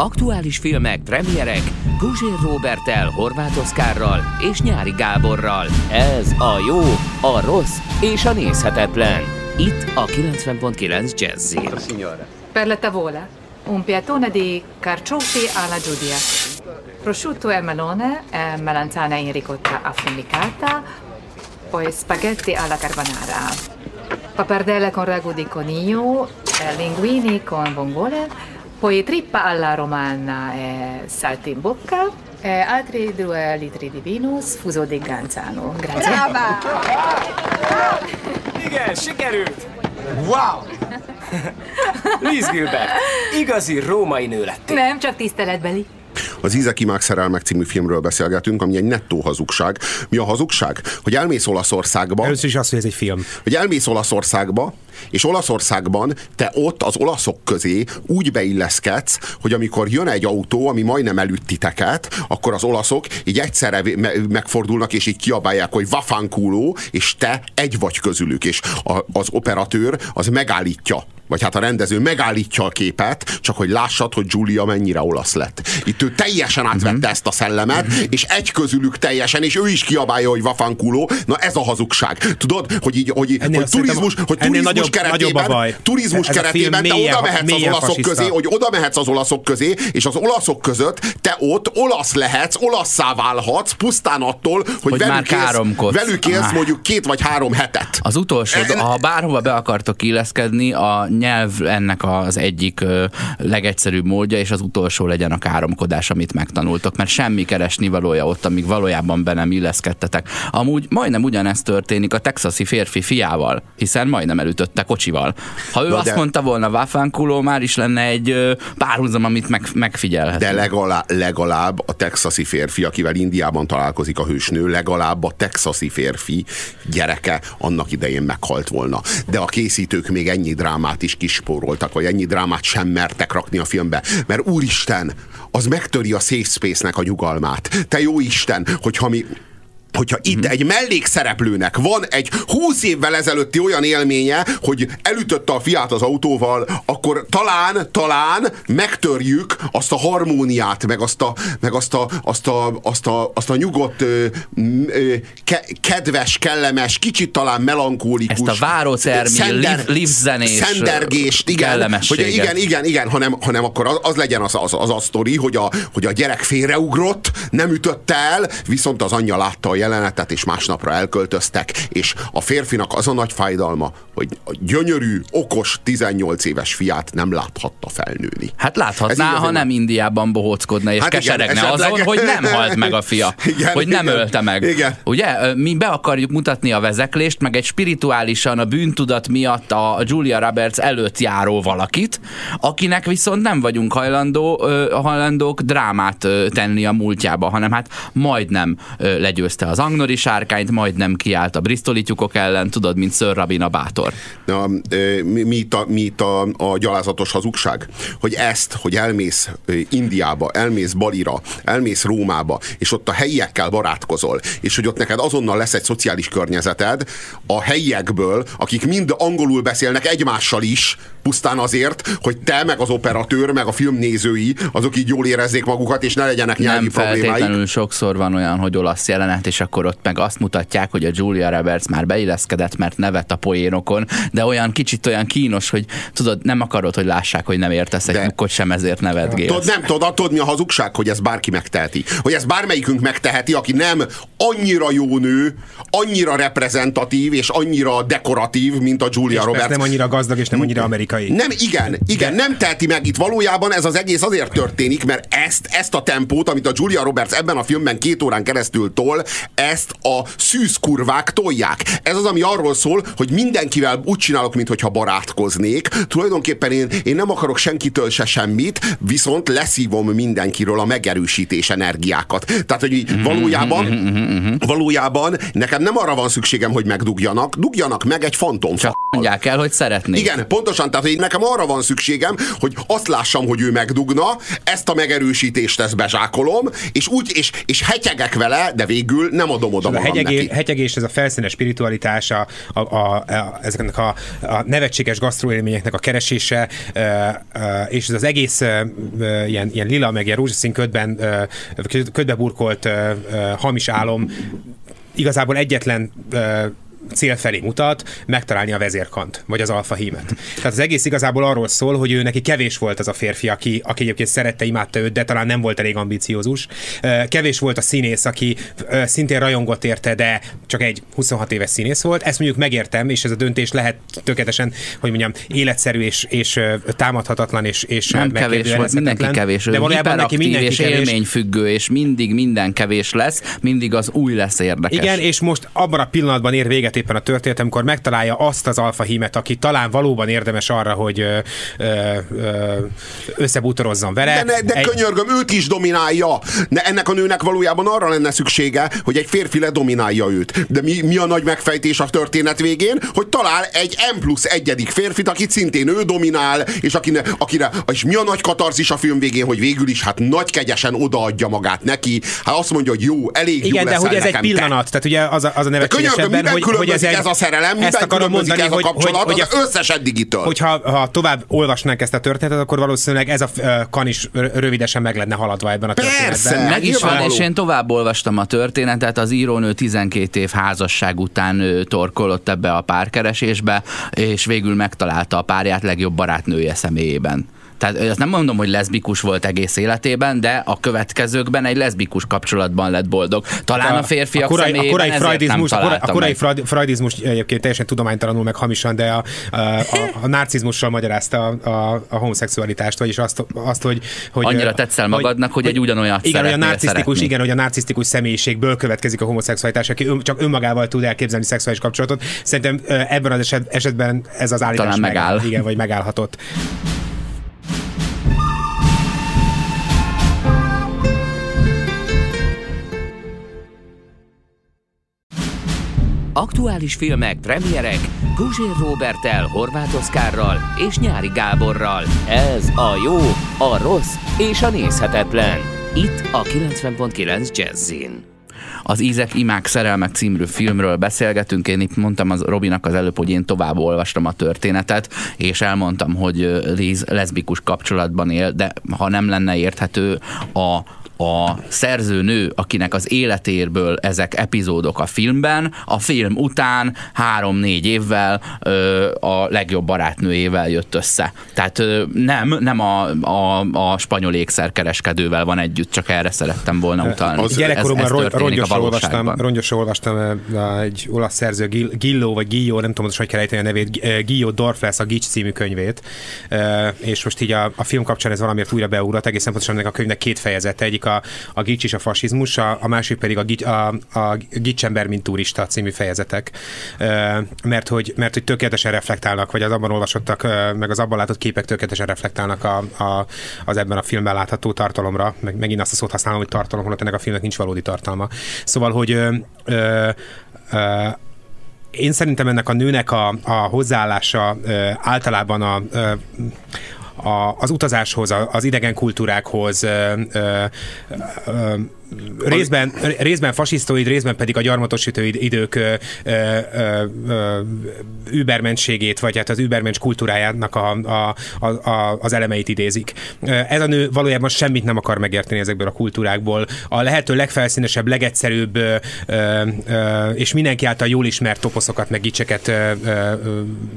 Aktuális filmek, premierek, Guzsér Robertel, Horváth Oszkárral és Nyári Gáborral. Ez a jó, a rossz és a nézhetetlen. Itt a 90.9 Jazzy. Per la tavola, un piattone di carciofi alla giudia, prosciutto e melone, e melanzana in ricotta affumicata, poi spaghetti alla carbonara, pappardelle con ragù di coniglio, e linguini con vongole, poi trippa alla romana e saltimbocca, e altri due litri di vino sfuso di ganzano. Grazie. Igen, sikerült! Wow! Liz Gilbert, igazi római nő lettél. Nem csak tiszteletbeli. Az Ízek Imák Szerelmek című filmről beszélgetünk, ami egy nettó hazugság. Mi a hazugság? Hogy elmész Olaszországba, Először is az, hogy ez egy film. hogy elmész Olaszországba, és Olaszországban te ott az olaszok közé úgy beilleszkedsz, hogy amikor jön egy autó, ami majdnem elütt titeket, akkor az olaszok így egyszerre me- megfordulnak, és így kiabálják, hogy vafankuló, és te egy vagy közülük, és a, az operatőr az megállítja vagy hát a rendező megállítja a képet, csak hogy lássad, hogy Giulia mennyire olasz lett. Itt ő teljesen átvette Mhm. ezt a szellemet, és egy közülük teljesen, és ő is kiabálja, hogy vafankuló. Na ez a hazugság. Tudod, hogy így, hogy, Ennél hogy turizmus, hogy ennél turizmus keretében, baj. turizmus Ez keretében te oda mehetsz az olaszok fasiszta. közé, hogy oda mehetsz az olaszok közé, és az olaszok között te ott olasz lehetsz, olasszá válhatsz, pusztán attól, hogy, Hogy velük, élsz, velük élsz Ah. mondjuk két vagy három hetet. Az utolsó, E- ha bárhova be akartok illeszkedni, a nyelv ennek az egyik legegyszerűbb módja, és az utolsó legyen a káromkodás, amit megtanultok, mert semmi keresni valója ott, amíg valójában be nem illeszkedtetek. Amúgy majdnem ugyanezt történik a texasi férfi fiával, hiszen majdnem elütötte kocsival. Ha ő Na azt de- mondta volna Váfánkuló, már is lenne egy párhuzam, amit meg, megfigyelhet. De legalább, legalább a texasi férfi, akivel Indiában találkozik a hősnő, legalább a texasi férfi gyereke annak idején meghalt volna. De a készítők még ennyi drámát is kispóroltak, vagy ennyi drámát sem mertek rakni a filmbe. Mert úristen, az megtöri a safe space-nek a nyugalmát. Te jó Isten, hogyha mi hogyha itt egy mellékszereplőnek van egy 20 évvel ezelőtti olyan élménye, hogy elütötte a fiát az autóval, akkor talán, talán megtörjük azt a harmóniát, meg azt a, meg azt a, azt a, azt a, azt a nyugodt, ö, ö, ke, kedves, kellemes, kicsit talán melankólikus. Ezt a várótermi, liv- livzenés, Szendergést, igen. Hogy igen, igen, igen, hanem, hanem akkor az, az legyen az, az, az a sztori, hogy a, hogy a gyerek félreugrott, nem ütötte el, viszont az anyja látta jelenetet, és másnapra elköltöztek, és a férfinak az a nagy fájdalma, hogy a gyönyörű, okos, 18 éves fiát nem láthatta felnőni. Hát láthatná, ha nem Indiában bohóckodna és Hát igen, keseregne esetleg. azon, hogy nem halt meg a fia. Igen, hogy nem igen. ölte meg. Igen. Ugye? Mi be akarjuk mutatni a vezeklést, meg egy spirituálisan a bűntudat miatt a Julia Roberts előtt járó valakit, akinek viszont nem vagyunk hajlandó, hajlandók drámát tenni a múltjába, hanem hát majdnem ö, az Agnori sárkányt, majdnem kiállt a Bristoli tyúkok ellen, tudod, mint Sir Rabina bátor. Na, mi, mi itt, a, mi itt a, a gyalázatos hazugság? Hogy ezt, hogy elmész Indiába, elmész Balira, elmész Rómába, és ott a helyiekkel barátkozol, és hogy ott neked azonnal lesz egy szociális környezeted a helyiekből, akik mind angolul beszélnek egymással is, pusztán azért, hogy te, meg az operatőr, meg a filmnézői, azok így jól érezzék magukat, és ne legyenek nyelvi nem problémáik. sokszor van olyan, hogy olasz jelenet, és akkor ott meg azt mutatják, hogy a Julia Roberts már beilleszkedett, mert nevet a poénokon, de olyan kicsit olyan kínos, hogy tudod, nem akarod, hogy lássák, hogy nem értesz egy mukkot sem, ezért nevetgélsz. Tudod, nem tudod, tudod, mi a hazugság, hogy ezt bárki megteheti. Hogy ezt bármelyikünk megteheti, aki nem annyira jó nő, annyira reprezentatív és annyira dekoratív, mint a Julia És Roberts. nem annyira gazdag és nem annyira amerikai. Nem, igen, igen, nem teheti meg. Itt valójában ez az egész azért történik, mert ezt, ezt a tempót, amit a Julia Roberts ebben a filmben két órán keresztül tol, ezt a szűz kurvák tolják. Ez az, ami arról szól, hogy mindenkivel úgy csinálok, mintha barátkoznék. Tulajdonképpen én, én nem akarok senkitől se semmit, viszont leszívom mindenkiről a megerősítés energiákat. Tehát, hogy így valójában, valójában nekem nem arra van szükségem, hogy megdugjanak, dugjanak meg egy fantomfa. Csak mondják el, hogy szeretnék. Igen, pontosan, tehát hogy nekem arra van szükségem, hogy azt lássam, hogy ő megdugna, ezt a megerősítést ezt bezsákolom, és úgy, és, és hetyegek vele, de végül nem adom oda a magam hegyegé, neki. hegyegés, ez a felszínes spiritualitás, a, a, a, a, ezeknek a, a nevetséges gasztroélményeknek a keresése, ö, ö, és ez az egész ö, ilyen, ilyen lila, meg ilyen rózsaszín ködben, köd- ködbe burkolt ö, ö, hamis álom igazából egyetlen ö, cél felé mutat, megtalálni a vezérkant, vagy az alfa hímet. Tehát az egész igazából arról szól, hogy ő neki kevés volt az a férfi, aki, aki egyébként szerette, imádta őt, de talán nem volt elég ambiciózus. Kevés volt a színész, aki szintén rajongott érte, de csak egy 26 éves színész volt. Ezt mondjuk megértem, és ez a döntés lehet tökéletesen, hogy mondjam, életszerű és, és támadhatatlan, és, és Nem kevés volt, mindenki kevés. De valójában neki mindenki és kevés. élményfüggő, és mindig minden kevés lesz, mindig az új lesz érdekes. Igen, és most abban a pillanatban ér véget éppen a történet, amikor megtalálja azt az alfa hímet, aki talán valóban érdemes arra, hogy ö, ö, ö, összebútorozzon vele. De, ne, de Egy- könyörgöm, őt is dominálja. Ne, ennek a nőnek valójában arra lenne szüksége, hogy egy férfi ledominálja őt. De mi, mi a nagy megfejtés a történet végén? Hogy talál egy M plusz egyedik férfit, akit szintén ő dominál, és akine, akire, és mi a nagy katarzis a film végén, hogy végül is hát nagy kegyesen odaadja magát neki. Hát azt mondja, hogy jó, elég jó Igen, de leszel hogy ez egy nekem, te. pillanat, tehát ugye az a, az a De nevetségesebben, miben hogy, hogy ez, egy, ez a szerelem, ezt akarom mondani, ez a kapcsolat hogy, hogy, az összes eddigitől. Hogyha ha tovább olvasnánk ezt a történetet, akkor valószínűleg ez a kan is rövidesen meg lenne haladva ebben a történetben. Persze, meg is van, és én tovább olvastam a történetet, az írónő 12 év házasság után torkolott ebbe a párkeresésbe, és végül megtalálta a párját legjobb barátnője személyében. Tehát azt nem mondom, hogy leszbikus volt egész életében, de a következőkben egy leszbikus kapcsolatban lett boldog. Talán a, a férfiak a korai, a korai freudizmus, a korai, a korai freudizmus egyébként teljesen tudománytalanul meg hamisan, de a, a, a, a narcizmussal magyarázta a, a, a homoszexualitást, vagyis azt, azt hogy, hogy... Annyira tetszel magadnak, hogy, hogy egy ugyanolyat Igen, hogy a narcisztikus, igen, hogy a narcisztikus személyiségből következik a homoszexualitás, aki ön, csak önmagával tud elképzelni szexuális kapcsolatot. Szerintem ebben az eset, esetben ez az állítás Talán megáll. megáll. Igen, vagy megállhatott. Aktuális filmek, premierek Guzsér Robertel, Horváth Oszkárral és Nyári Gáborral. Ez a jó, a rossz és a nézhetetlen. Itt a 90.9 Jazzin. Az Ízek, Imák, Szerelmek című filmről beszélgetünk. Én itt mondtam az Robinak az előbb, hogy én tovább olvastam a történetet, és elmondtam, hogy Liz leszbikus kapcsolatban él, de ha nem lenne érthető a a szerzőnő, akinek az életérből ezek epizódok a filmben, a film után három-négy évvel ö, a legjobb barátnőjével jött össze. Tehát ö, nem, nem a, a, a spanyol ékszerkereskedővel van együtt, csak erre szerettem volna utalni. Az gyerekkoromban rongyosra olvastam, rongyosra olvastam egy olasz szerző, Gillo, vagy Gillo, nem tudom, hogy kell ejteni a nevét, Gillo Dorfles, a Gics című könyvét, és most így a, a film kapcsán ez valamiért újra beugrott, egészen pontosan ennek a könyvnek két fejezete, egyik a, a gics és a fasizmus, a, a másik pedig a, gics, a, a ember, mint turista című fejezetek. Mert hogy, mert hogy tökéletesen reflektálnak, vagy az abban olvasottak, meg az abban látott képek tökéletesen reflektálnak a, a, az ebben a filmben látható tartalomra, meg megint azt a szót használom, hogy tartalom, holott ennek a filmnek nincs valódi tartalma. Szóval, hogy ö, ö, ö, én szerintem ennek a nőnek a, a hozzáállása ö, általában a, ö, a, az utazáshoz, az idegen kultúrákhoz, ö, ö, ö, részben, részben fasisztoid, részben pedig a gyarmatosító idők ö, ö, ö, übermentségét, vagy hát az übermencs kultúrájának a, a, a, a, az elemeit idézik. Ez a nő valójában semmit nem akar megérteni ezekből a kultúrákból. A lehető legfelszínesebb, legegyszerűbb ö, ö, és mindenki által jól ismert toposzokat, meg gicseket ö, ö,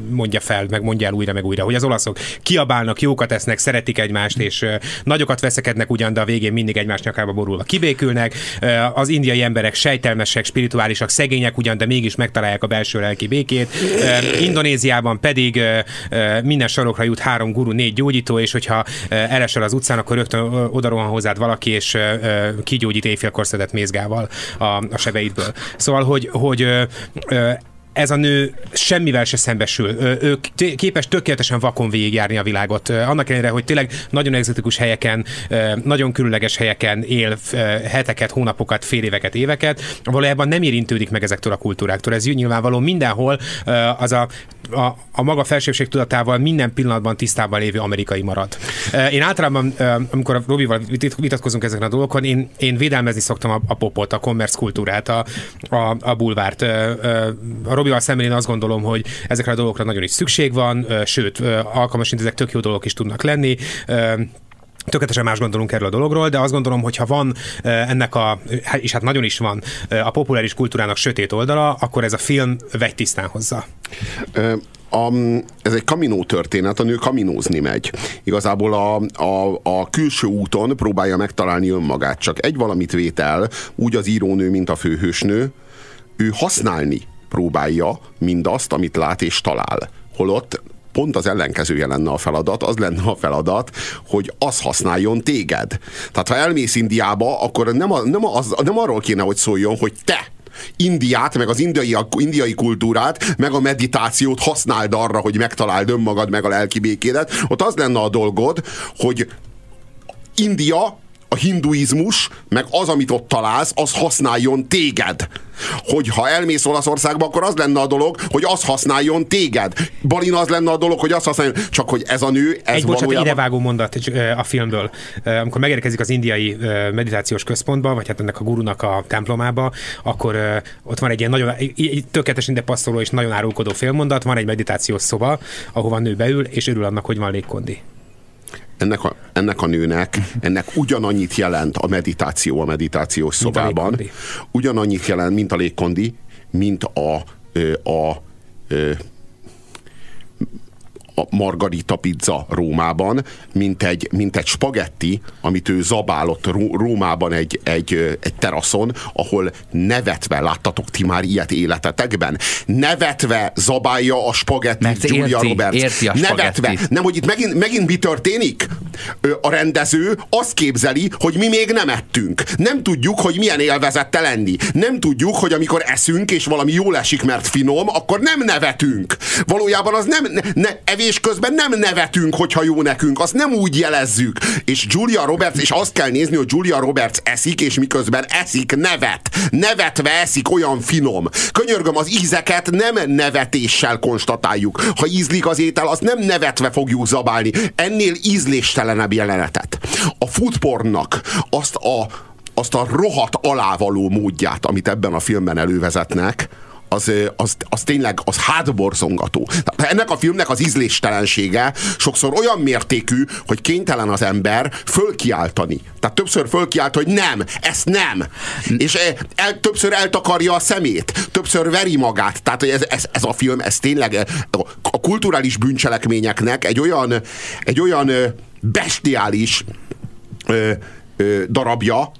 mondja fel, meg mondja el újra, meg újra, hogy az olaszok kiabálnak, jókat esznek, szeretik egymást, és nagyokat veszekednek ugyan, de a végén mindig egymás nyakába borulva kibék menekülnek, az indiai emberek sejtelmesek, spirituálisak, szegények ugyan, de mégis megtalálják a belső lelki békét. Indonéziában pedig minden sarokra jut három guru, négy gyógyító, és hogyha elesel az utcán, akkor rögtön oda rohan hozzád valaki, és kigyógyít éjfélkor szedett mézgával a, a sebeidből. Szóval, hogy, hogy ez a nő semmivel se szembesül. Ő képes tökéletesen vakon végigjárni a világot. Annak ellenére, hogy tényleg nagyon egzotikus helyeken, nagyon különleges helyeken él heteket, hónapokat, fél éveket, éveket, valójában nem érintődik meg ezektől a kultúráktól. Ez nyilvánvaló mindenhol az a, a, a maga felsőség tudatával minden pillanatban tisztában lévő amerikai marad. Én általában, amikor a Robival vitatkozunk ezeken a dolgokon, én, én védelmezni szoktam a, a popot, a commerce kultúrát, a, a, a bulvárt. A Robival szemben én azt gondolom, hogy ezekre a dolgokra nagyon is szükség van, sőt, alkalmasint ezek tök jó dolgok is tudnak lenni. Tökéletesen más gondolunk erről a dologról, de azt gondolom, hogy ha van ennek a, és hát nagyon is van, a populáris kultúrának sötét oldala, akkor ez a film vegy tisztán hozzá. A, ez egy kaminó történet, a nő kaminózni megy. Igazából a, a, a külső úton próbálja megtalálni önmagát, csak egy valamit vétel, úgy az írónő, mint a főhősnő, ő használni próbálja mindazt, amit lát és talál. Holott pont az ellenkezője lenne a feladat, az lenne a feladat, hogy az használjon téged. Tehát ha elmész Indiába, akkor nem, a, nem, az, nem arról kéne, hogy szóljon, hogy te Indiát, meg az indiai, indiai kultúrát, meg a meditációt használd arra, hogy megtaláld önmagad, meg a lelki békédet. Ott az lenne a dolgod, hogy India a hinduizmus, meg az, amit ott találsz, az használjon téged. Hogyha elmész Olaszországba, akkor az lenne a dolog, hogy az használjon téged. Balin az lenne a dolog, hogy az használjon. Csak hogy ez a nő, ez Egy bocsánat, valójában... idevágó mondat a filmből. Amikor megérkezik az indiai meditációs központba, vagy hát ennek a gurunak a templomába, akkor ott van egy ilyen nagyon, egy- tökéletesen ide passzoló és nagyon árulkodó félmondat, van egy meditációs szoba, ahova nő beül, és örül annak, hogy van légkondi. Ennek a, ennek a nőnek, ennek ugyanannyit jelent a meditáció a meditációs a szobában, ugyanannyit jelent, mint a légkondi, mint a, ö, a, ö, a margarita pizza Rómában, mint egy, mint egy spagetti, amit ő zabálott Ró- Rómában egy, egy, egy teraszon, ahol nevetve, láttatok ti már ilyet életetekben? Nevetve zabálja a spagettit Mert Julia érti, Roberts. érti a nevetve. spagettit. Nem, hogy itt megint, megint mi történik? A rendező azt képzeli, hogy mi még nem ettünk. Nem tudjuk, hogy milyen élvezette lenni. Nem tudjuk, hogy amikor eszünk, és valami jól esik, mert finom, akkor nem nevetünk. Valójában az nem, ne, ne, evés közben nem nevetünk, hogyha jó nekünk. Azt nem úgy jelezzük. És Julia Roberts, és azt kell nézni, hogy Julia Roberts eszik, és miközben eszik, nevet. Nevetve eszik, olyan finom. Könyörgöm, az ízeket nem nevetéssel konstatáljuk. Ha ízlik az étel, azt nem nevetve fogjuk zabálni. Ennél ízléstelenebb jelenetet. A foodpornnak azt a, azt a rohat alávaló módját, amit ebben a filmben elővezetnek, az, az, az tényleg az hátborzongató. Tehát ennek a filmnek az ízléstelensége sokszor olyan mértékű, hogy kénytelen az ember fölkiáltani. Tehát többször fölkiált, hogy nem, ezt nem. És el, többször eltakarja a szemét, többször veri magát. Tehát ez, ez, ez a film, ez tényleg a kulturális bűncselekményeknek egy olyan, egy olyan bestiális darabja,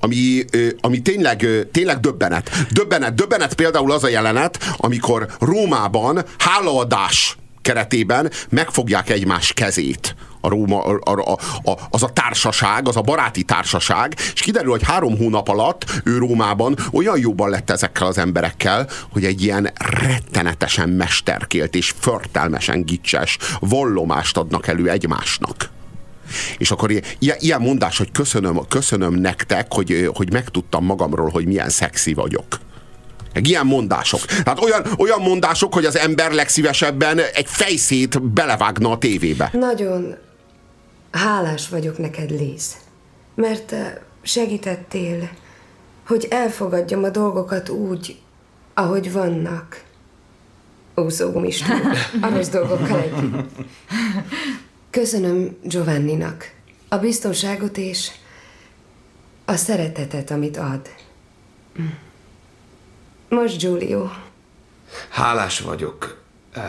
ami, ami tényleg, tényleg döbbenet. Döbbenet. Döbbenet például az a jelenet, amikor Rómában hálaadás keretében megfogják egymás kezét. A Róma, a, a, a, az a társaság, az a baráti társaság, és kiderül, hogy három hónap alatt ő Rómában olyan jóban lett ezekkel az emberekkel, hogy egy ilyen rettenetesen mesterkélt és förtelmesen gicses vallomást adnak elő egymásnak. És akkor ilyen, ilyen mondás, hogy köszönöm, köszönöm nektek, hogy, hogy megtudtam magamról, hogy milyen szexi vagyok. Meg ilyen mondások. Tehát olyan, olyan mondások, hogy az ember legszívesebben egy fejszét belevágna a tévébe. Nagyon hálás vagyok neked, Liz, mert te segítettél, hogy elfogadjam a dolgokat úgy, ahogy vannak. Úszógumis a rossz dolgokkal együtt. Köszönöm Giovanninak a biztonságot és a szeretetet, amit ad. Most Giulio. Hálás vagyok eh,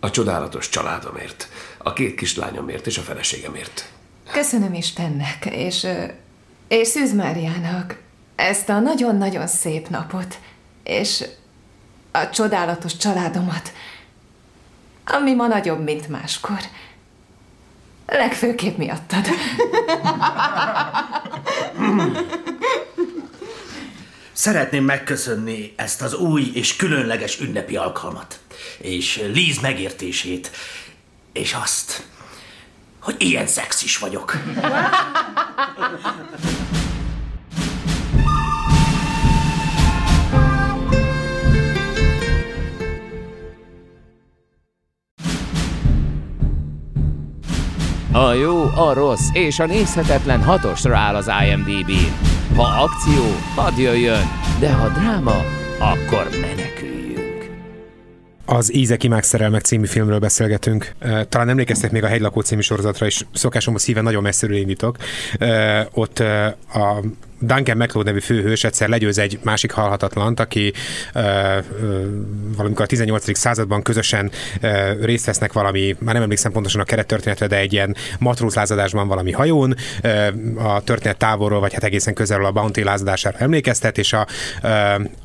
a csodálatos családomért, a két kislányomért és a feleségemért. Köszönöm Istennek, és, ö, és Szűz Máriának ezt a nagyon-nagyon szép napot, és a csodálatos családomat, ami ma nagyobb, mint máskor. Legfőképp miattad. Szeretném megköszönni ezt az új és különleges ünnepi alkalmat, és Liz megértését, és azt, hogy ilyen szexis vagyok. A jó, a rossz és a nézhetetlen hatosra áll az IMDb-n. Ha akció, hadd jöjjön, de ha dráma, akkor meneküljünk. Az Ízek imák című filmről beszélgetünk. Talán emlékeztek még a Hegylakó című sorozatra, és szokásomhoz szíven nagyon messziről indítok. Ott a Duncan McLeod nevű főhős egyszer legyőz egy másik halhatatlant, aki ö, ö, valamikor a 18. században közösen ö, részt vesznek valami, már nem emlékszem pontosan a kerettörténetre, de egy ilyen matrózlázadásban valami hajón, ö, a történet távolról, vagy hát egészen közelről a Bounty lázadására emlékeztet, és a, ö,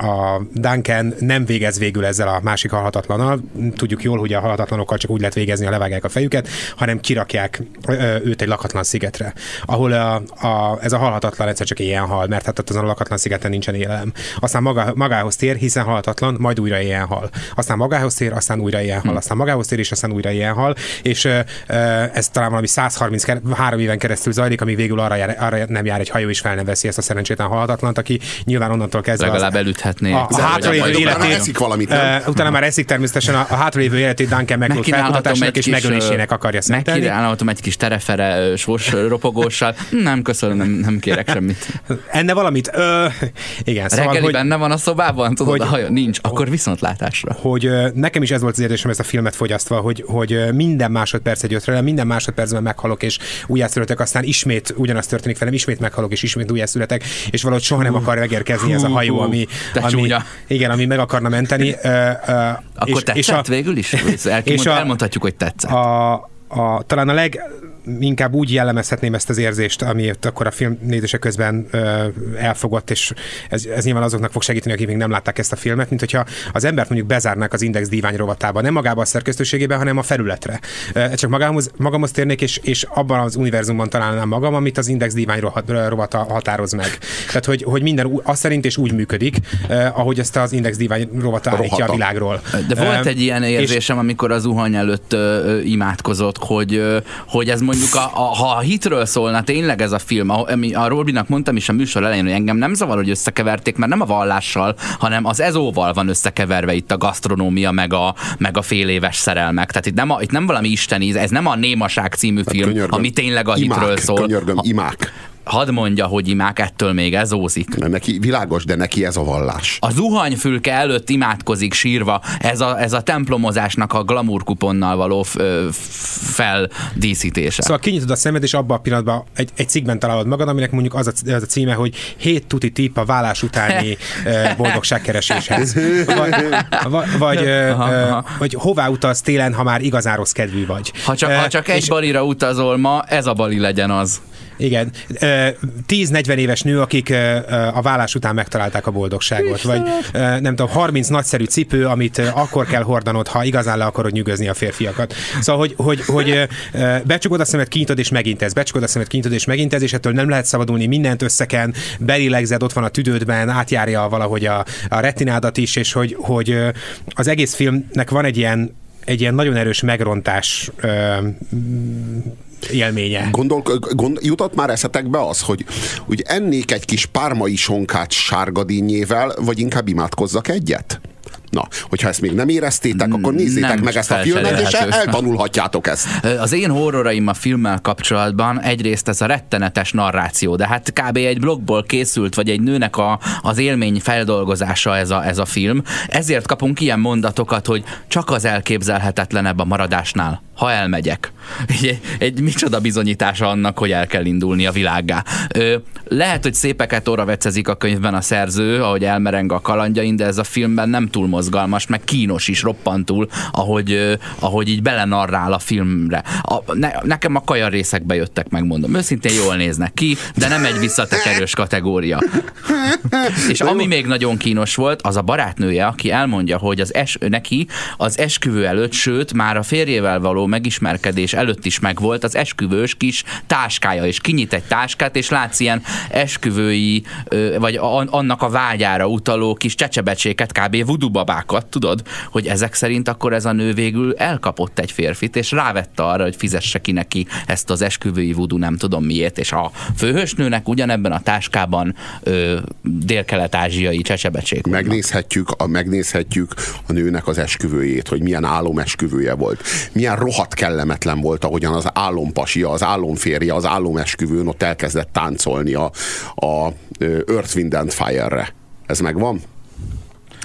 a Duncan nem végez végül ezzel a másik halhatatlannal. Tudjuk jól, hogy a halhatatlanokkal csak úgy lehet végezni, ha levágják a fejüket, hanem kirakják ö, őt egy lakatlan szigetre, ahol a, a, ez a halhatatlan egyszer csak ilyen éjjel hal, mert hát ott azon a lakatlan szigeten nincsen élelem. Aztán maga, magához tér, hiszen halhatatlan, majd újra éjjel hal. Aztán magához tér, aztán újra éjjel hal. Aztán magához tér, és aztán újra éjjel hal. És ö, ö, ez talán valami 133 éven keresztül zajlik, amíg végül arra, jár, arra nem jár egy hajó, és fel nem veszi ezt a szerencsétlen halhatatlant, aki nyilván onnantól kezdve Legalább elüthetné. a, a hátralévő életét, eszik valamit, nem? Ö, utána már eszik természetesen a, a hátralévő életét Duncan felkutatásnak egy és megölésének akarja szentelni. Megkínálhatom egy kis terefere sós ropogóssal. Nem, köszönöm, nem, nem kérek semmit. Enne valamit? Ö, igen, szóval, Reggeli hogy, benne van a szobában, tudod, hogy- hajó, nincs, akkor viszontlátásra. hogy nekem is ez volt az érzésem ezt a filmet fogyasztva, hogy, hogy minden másodperc egy ötre, minden másodpercben meghalok és újjászületek, aztán ismét ugyanaz történik velem, ismét meghalok és ismét újjászületek, és valahogy soha nem akar megérkezni ez a hajó, ami, ami, csúnya. igen, ami meg akarna menteni. Ö, ö, Akkor és, tetszett és a, végül is? Elmond, és a- elmondhatjuk, hogy tetszett. a, a, talán a leg inkább úgy jellemezhetném ezt az érzést, amit akkor a film nézése közben elfogott, és ez, ez nyilván azoknak fog segíteni, akik még nem látták ezt a filmet, mint hogyha az embert mondjuk bezárnák az Index divány rovatába, nem magába a szerkesztőségében, hanem a felületre. Csak magamhoz, magamhoz térnék, és, és abban az univerzumban találnám magam, amit az Index rohat, rovata határoz meg. Tehát, hogy, hogy minden azt szerint és úgy működik, ahogy ezt az Index divány rovata állítja a világról. De volt egy ilyen és- érzésem, amikor az zuhany előtt imádkozott, hogy, hogy ez mondjuk, a, a, ha a hitről szólna tényleg ez a film, a, ami a Robinak mondtam is a műsor elején, hogy engem nem zavar, hogy összekeverték, mert nem a vallással, hanem az ezóval van összekeverve itt a gasztronómia, meg a, meg a fél éves szerelmek. Tehát itt nem, a, itt nem valami isteni, ez nem a Némaság című film, Könyörgöm. ami tényleg a imák, hitről szól. Könyörgöm, imák. Hadd mondja, hogy imák, ettől még ezózik. Mert neki világos, de neki ez a vallás. A zuhanyfülke előtt imádkozik sírva, ez a, ez a templomozásnak a glamour kuponnal való f, ö, f- feldíszítése. Szóval kinyitod a szemed, és abban a pillanatban egy, egy cikkben találod magad, aminek mondjuk az a, az a címe, hogy 7 tuti tipp a vállás utáni boldogságkereséshez. Vagy, vagy, Aha, aha. vagy hová utazz télen, ha már igazán rossz kedvű vagy. Ha csak, ha csak egy és- balira utazol ma, ez a bali legyen az. Igen. Ö, 10-40 éves nő, akik a vállás után megtalálták a boldogságot. Vagy nem tudom, 30 nagyszerű cipő, amit akkor kell hordanod, ha igazán le akarod nyűgözni a férfiakat. Szóval, hogy, hogy, hogy becsukod a szemet, kinyitod és megint ez, becsukod a szemet, kinyitod és megint ez, és ettől nem lehet szabadulni, mindent összeken, belélegzed, ott van a tüdődben, átjárja valahogy a, a retinádat is, és hogy, hogy az egész filmnek van egy ilyen egy ilyen nagyon erős megrontás ö, élménye. Gondol, gond, jutott már eszetekbe az, hogy, hogy ennék egy kis pármai sonkát sárgadínyével, vagy inkább imádkozzak egyet? Na, hogyha ezt még nem éreztétek, akkor nézzétek Nem meg ezt a filmet, és eltanulhatjátok ezt. Az én horroraim a filmmel kapcsolatban egyrészt ez a rettenetes narráció, de hát kb. egy blogból készült, vagy egy nőnek a, az élmény feldolgozása ez a, ez a film. Ezért kapunk ilyen mondatokat, hogy csak az elképzelhetetlenebb a maradásnál, ha elmegyek. Egy, egy micsoda bizonyítása annak, hogy el kell indulni a világgá. Ö, lehet, hogy szépeket orra vecezik a könyvben a szerző, ahogy elmereng a kalandjain, de ez a filmben nem túl mozgalmas, meg kínos is roppantul, ahogy, ahogy így belenarrál a filmre. A, ne, nekem a kaja részek bejöttek, megmondom. Őszintén jól néznek ki, de nem egy visszatekerős kategória. És ami még nagyon kínos volt, az a barátnője, aki elmondja, hogy az es, neki az esküvő előtt, sőt, már a férjével való megismerkedés előtt is megvolt az esküvős kis táskája, és kinyit egy táskát, és látsz ilyen esküvői, vagy annak a vágyára utaló kis csecsebecséket, kb. voodoo babákat, tudod, hogy ezek szerint akkor ez a nő végül elkapott egy férfit, és rávette arra, hogy fizesse ki neki ezt az esküvői voodoo nem tudom miért, és a főhősnőnek ugyanebben a táskában ö, dél-kelet-ázsiai csecsebecsék. Megnézhetjük a, megnézhetjük a nőnek az esküvőjét, hogy milyen álomesküvője volt. Milyen rohadt kellemetlen volt, ahogyan az álompasia, az álomférje, az álomesküvőn ott elkezdett táncolni a, a Earth, Wind and Fire-re. Ez megvan?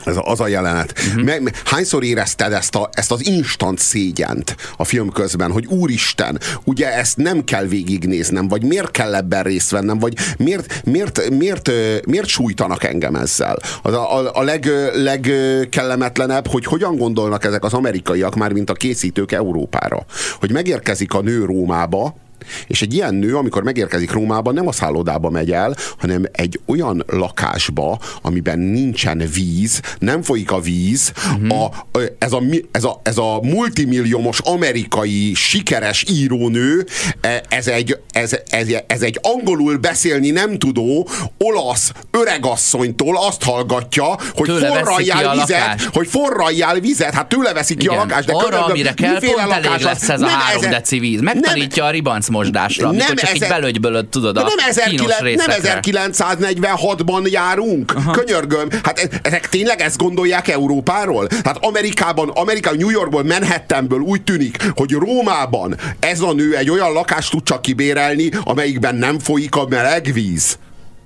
Ez a- az a jelenet. Uh-huh. Me, me, hányszor érezted ezt, a, ezt az instant szégyent a film közben, hogy úristen, ugye ezt nem kell végignéznem, vagy miért kell ebben részt vennem, vagy miért, miért, miért, ö, miért sújtanak engem ezzel? A, a, a leg, legkellemetlenebb, hogy hogyan gondolnak ezek az amerikaiak, már mint a készítők Európára. Hogy megérkezik a nő Rómába, És egy ilyen nő, amikor megérkezik Rómában, nem a szállodába megy el, hanem egy olyan lakásba, amiben nincsen víz, nem folyik a víz, uh-huh. a, ez, a, ez, a, ez a multimilliómos amerikai sikeres írónő, e, ez egy, ez, ez, ez egy angolul beszélni nem tudó olasz öregasszonytól azt hallgatja, hogy forraljál vizet, hogy forraljál vizet, hát tőle veszik ki Igen. a lakást. De Arra, amire kell, pont elég lakás az? lesz ez a Nem három deci víz. Megtanítja a ribancmosdásra, amikor nem így ezer- belögybölöd, tudod, a nem, kínos 19, nem részekre. 1946-ban járunk. Aha. Könyörgöm. Hát e- ezek tényleg ezt gondolják Európáról? Hát Amerikában, Amerika, New Yorkból, Manhattanből úgy tűnik, hogy Rómában ez a nő egy olyan lakást tud csak kibérelni, amelyikben nem folyik a meleg víz.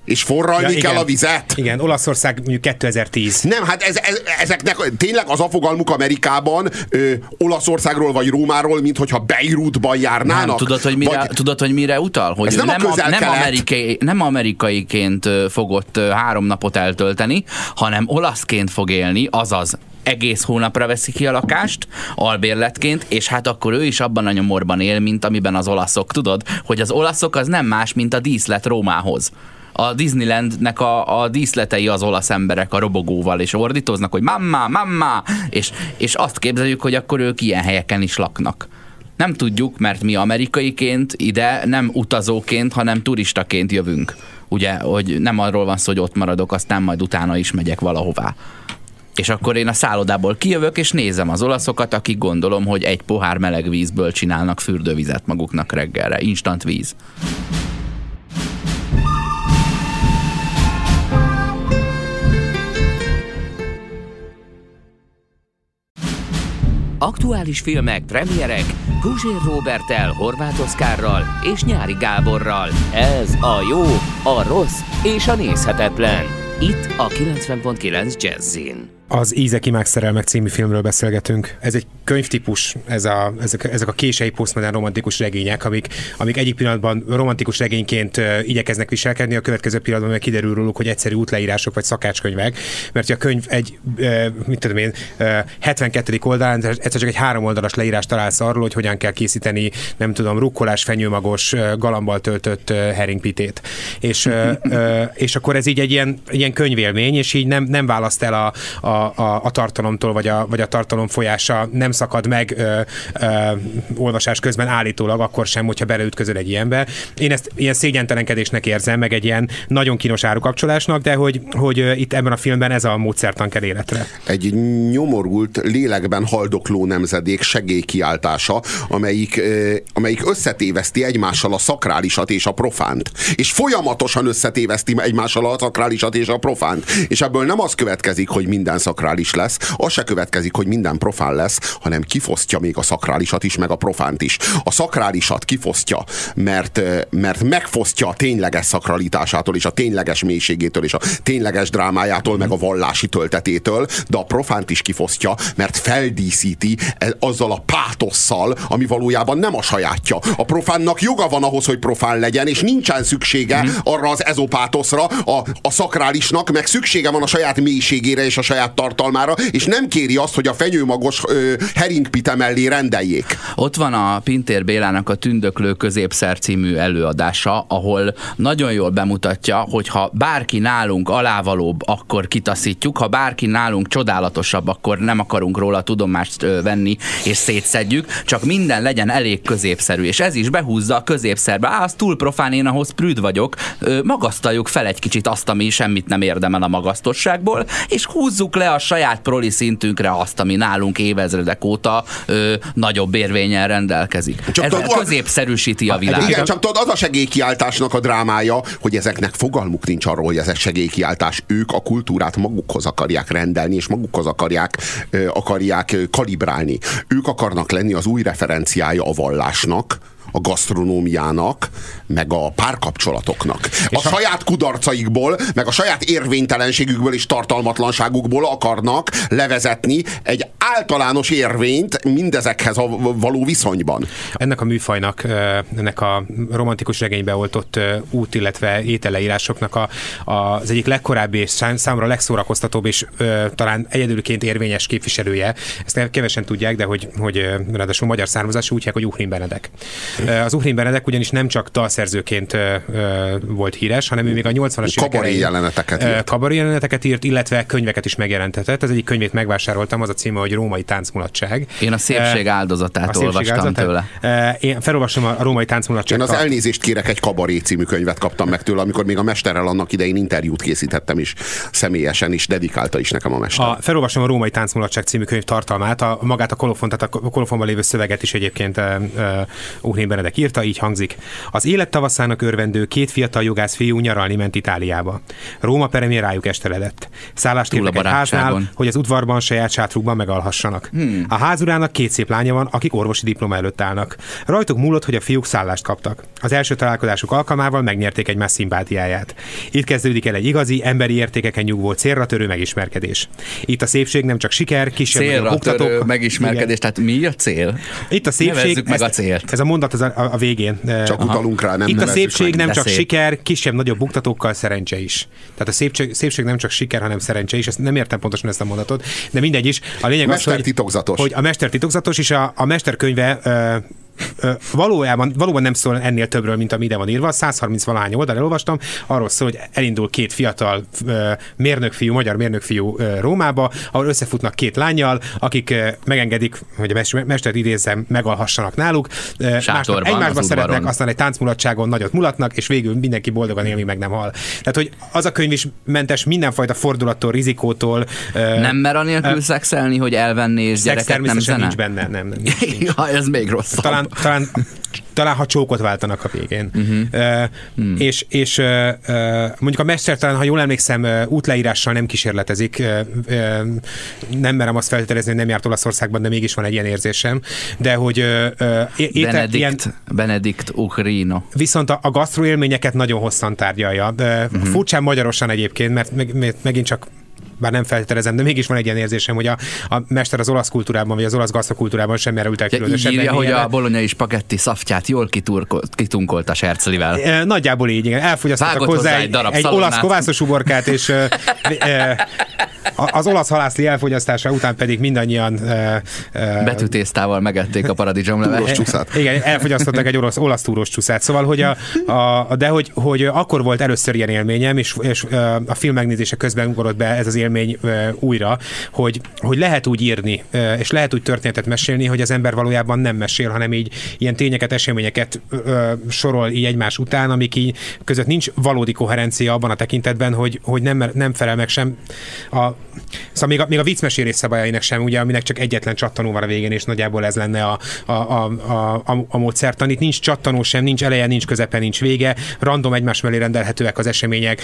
És forralni ja, kell a vizet? Igen, Olaszország mondjuk 2010. Nem, hát ez, ez, ezeknek tényleg az a fogalmuk Amerikában ö, Olaszországról vagy Rómáról, mint hogyha Beirutban járnának. Nem, tudod, hogy mire, vagy, tudod, hogy mire utal? Hogy Ez ő nem a nem, nem, amerikai, nem amerikaiként fogott három napot eltölteni, hanem olaszként fog élni, azaz egész hónapra veszi ki a lakást, albérletként, és hát akkor ő is abban a nyomorban él, mint amiben az olaszok. Tudod, hogy az olaszok az nem más, mint a díszlet Rómához a Disneylandnek a, a díszletei az olasz emberek a robogóval, és ordítoznak, hogy mamma, mamma, és, és azt képzeljük, hogy akkor ők ilyen helyeken is laknak. Nem tudjuk, mert mi amerikaiként ide nem utazóként, hanem turistaként jövünk. Ugye, hogy nem arról van szó, hogy ott maradok, aztán majd utána is megyek valahová. És akkor én a szállodából kijövök, és nézem az olaszokat, akik gondolom, hogy egy pohár meleg vízből csinálnak fürdővizet maguknak reggelre. Instant víz. Aktuális filmek, premierek Guzsér Robertel, Horváth Oszkárral és Nyári Gáborral. Ez a jó, a rossz és a nézhetetlen. Itt a 90.9 Jazzin. Az Ízek imák szerelmek című filmről beszélgetünk. Ez egy könyvtípus, ez a, ezek, ezek a kései posztmodern romantikus regények, amik, amik egyik pillanatban romantikus regényként igyekeznek viselkedni, a következő pillanatban meg kiderül róluk, hogy egyszerű útleírások vagy szakácskönyvek, mert a könyv egy, mit tudom én, uh, 72. oldalán egyszer csak egy három oldalas leírás találsz arról, hogy hogyan kell készíteni, nem tudom, rukkolás, fenyőmagos, galambal töltött herringpitét. És, és akkor ez így egy ilyen, ilyen könyvélmény, és így nem, nem választ el a, a a, a tartalomtól, vagy a, vagy a tartalom folyása nem szakad meg ö, ö, olvasás közben állítólag, akkor sem, hogyha beleütközöl egy ilyenbe. Én ezt ilyen szégyentelenkedésnek érzem, meg egy ilyen nagyon kínos árukapcsolásnak, de hogy, hogy itt ebben a filmben ez a módszertan kell életre. Egy nyomorult, lélekben haldokló nemzedék segélykiáltása, amelyik, amelyik összetéveszti egymással a szakrálisat és a profánt. És folyamatosan összetéveszti egymással a szakrálisat és a profánt. És ebből nem az következik, hogy minden szakrális lesz, az se következik, hogy minden profán lesz, hanem kifosztja még a szakrálisat is, meg a profánt is. A szakrálisat kifosztja, mert, mert megfosztja a tényleges szakralitásától, és a tényleges mélységétől, és a tényleges drámájától, meg a vallási töltetétől, de a profánt is kifosztja, mert feldíszíti azzal a pátosszal, ami valójában nem a sajátja. A profánnak joga van ahhoz, hogy profán legyen, és nincsen szüksége arra az ezopátoszra, a, a szakrálisnak, meg szüksége van a saját mélységére és a saját tartalmára, és nem kéri azt, hogy a fenyőmagos ö, heringpite mellé rendeljék. Ott van a Pintér Bélának a Tündöklő középszer című előadása, ahol nagyon jól bemutatja, hogy ha bárki nálunk alávalóbb, akkor kitaszítjuk, ha bárki nálunk csodálatosabb, akkor nem akarunk róla tudomást ö, venni és szétszedjük, csak minden legyen elég középszerű. És ez is behúzza a középszerbe. Á, az túl profán, én ahhoz prűd vagyok. Ö, magasztaljuk fel egy kicsit azt, ami semmit nem érdemel a magasztosságból, és húzzuk le a saját proli szintünkre azt, ami nálunk évezredek óta ö, nagyobb érvényen rendelkezik. Csak Ez tudod, középszerűsíti a világot. Igen, csak tudod, az a segélykiáltásnak a drámája, hogy ezeknek fogalmuk nincs arról, hogy ez egy segélykiáltás. Ők a kultúrát magukhoz akarják rendelni, és magukhoz akarják, akarják kalibrálni. Ők akarnak lenni az új referenciája a vallásnak, a gasztronómiának, meg a párkapcsolatoknak. A saját kudarcaikból, meg a saját érvénytelenségükből és tartalmatlanságukból akarnak levezetni egy általános érvényt mindezekhez a való viszonyban. Ennek a műfajnak, ennek a romantikus regénybe oltott út, illetve ételeírásoknak a, a, az egyik legkorábbi és számomra legszórakoztatóbb és talán egyedülként érvényes képviselője. Ezt kevesen tudják, de hogy, hogy ráadásul magyar származású úgy hogy Uhrin Benedek. Az Uhrin Benedek ugyanis nem csak dalszerzőként volt híres, hanem ő még a 80-as évek elején jeleneteket írt. Kabaré jeleneteket írt, illetve könyveket is megjelentetett. Az egyik könyvét megvásároltam, az a címe, hogy Római táncmulatság. Én a szépség áldozatát a szépség olvastam áldozatát. tőle. Én felolvasom a Római táncmulatság. Én az elnézést kérek, egy Kabaré című könyvet kaptam meg tőle, amikor még a mesterrel annak idején interjút készítettem is személyesen is, dedikálta is nekem a mester. A, felolvasom a Római táncmulatság című könyv tartalmát, a, magát a kolofon, tehát a kolofonban lévő szöveget is egyébként uh, uh, Benedek írta, így hangzik. Az élet tavaszának örvendő két fiatal jogász fiú nyaralni ment Itáliába. Róma peremén rájuk esteledett. Szállást kértek egy háznál, hogy az udvarban saját sátrukban megalhassanak. Hmm. A házurának két szép lánya van, akik orvosi diploma előtt állnak. Rajtuk múlott, hogy a fiúk szállást kaptak. Az első találkozásuk alkalmával megnyerték egy szimpátiáját. Itt kezdődik el egy igazi, emberi értékeken nyugvó célra törő megismerkedés. Itt a szépség nem csak siker, kisebb célra törő megismerkedés, igen. tehát mi a cél? Itt a szépség, meg a célt. Ez a mondat az a, a végén. Csak Aha. utalunk rá, nem Itt a szépség nem csak szép. siker, kisebb-nagyobb buktatókkal szerencse is. Tehát a szépség, szépség nem csak siker, hanem szerencse is. Ezt nem értem pontosan ezt a mondatot, de mindegy is. A lényeg mester hogy, titokzatos. hogy a mester titokzatos, és a, a mesterkönyve valójában, valóban nem szól ennél többről, mint ami ide van írva. 130 valány oldal elolvastam, arról szól, hogy elindul két fiatal mérnökfiú, magyar mérnökfiú Rómába, ahol összefutnak két lányjal, akik megengedik, hogy a mestert idézem, megalhassanak náluk. Másnak egymásba szeretnek, aztán egy táncmulatságon nagyot mulatnak, és végül mindenki boldogan élni meg nem hal. Tehát, hogy az a könyv is mentes mindenfajta fordulattól, rizikótól. Nem mer anélkül szexelni, hogy elvenni és gyereket nem zene? nincs benne, nem. nem nincs. ja, ez még rosszabb. Talán talán, talán ha csókot váltanak a végén. Uh-huh. Uh, hmm. És, és uh, mondjuk a mester talán, ha jól emlékszem, útleírással nem kísérletezik. Uh, uh, nem merem azt feltételezni, hogy nem járt Olaszországban, de mégis van egy ilyen érzésem. De hogy uh, étel, Benedikt, ilyen, Benedikt Ukrino. Viszont a, a gasztroélményeket nagyon hosszan tárgyalja. Uh, uh-huh. Furcsán magyarosan egyébként, mert meg, megint csak bár nem feltételezem, de mégis van egy ilyen érzésem, hogy a, a mester az olasz kultúrában, vagy az olasz gazdakultúrában sem merült el különösebben. Írja, hogy a bolonyai spagetti szaftját jól kitunkolt a serclivel. E, nagyjából így, igen. Elfogyasztottak hozzá, hozzá egy, darab egy olasz kovászos uborkát, és e, e, az olasz halászli elfogyasztása után pedig mindannyian e, e, betűtésztával megették a paradicsomlevet. Igen, elfogyasztottak egy olasz, olasz túros csúszát. Szóval, hogy a, a, de hogy, hogy akkor volt először ilyen élményem, és, és a film megnézése közben ugorott be ez az élmény újra, hogy, hogy lehet úgy írni, és lehet úgy történetet mesélni, hogy az ember valójában nem mesél, hanem így ilyen tényeket, eseményeket sorol így egymás után, amik így között nincs valódi koherencia abban a tekintetben, hogy, hogy nem, nem felel meg sem a Szóval még a, még a viccmesélés szabályainak sem, ugye, aminek csak egyetlen csattanó van a végén, és nagyjából ez lenne a, a, a, a, a, a módszertan. Itt nincs csattanó sem, nincs eleje, nincs közepe, nincs vége, random egymás mellé rendelhetőek az események,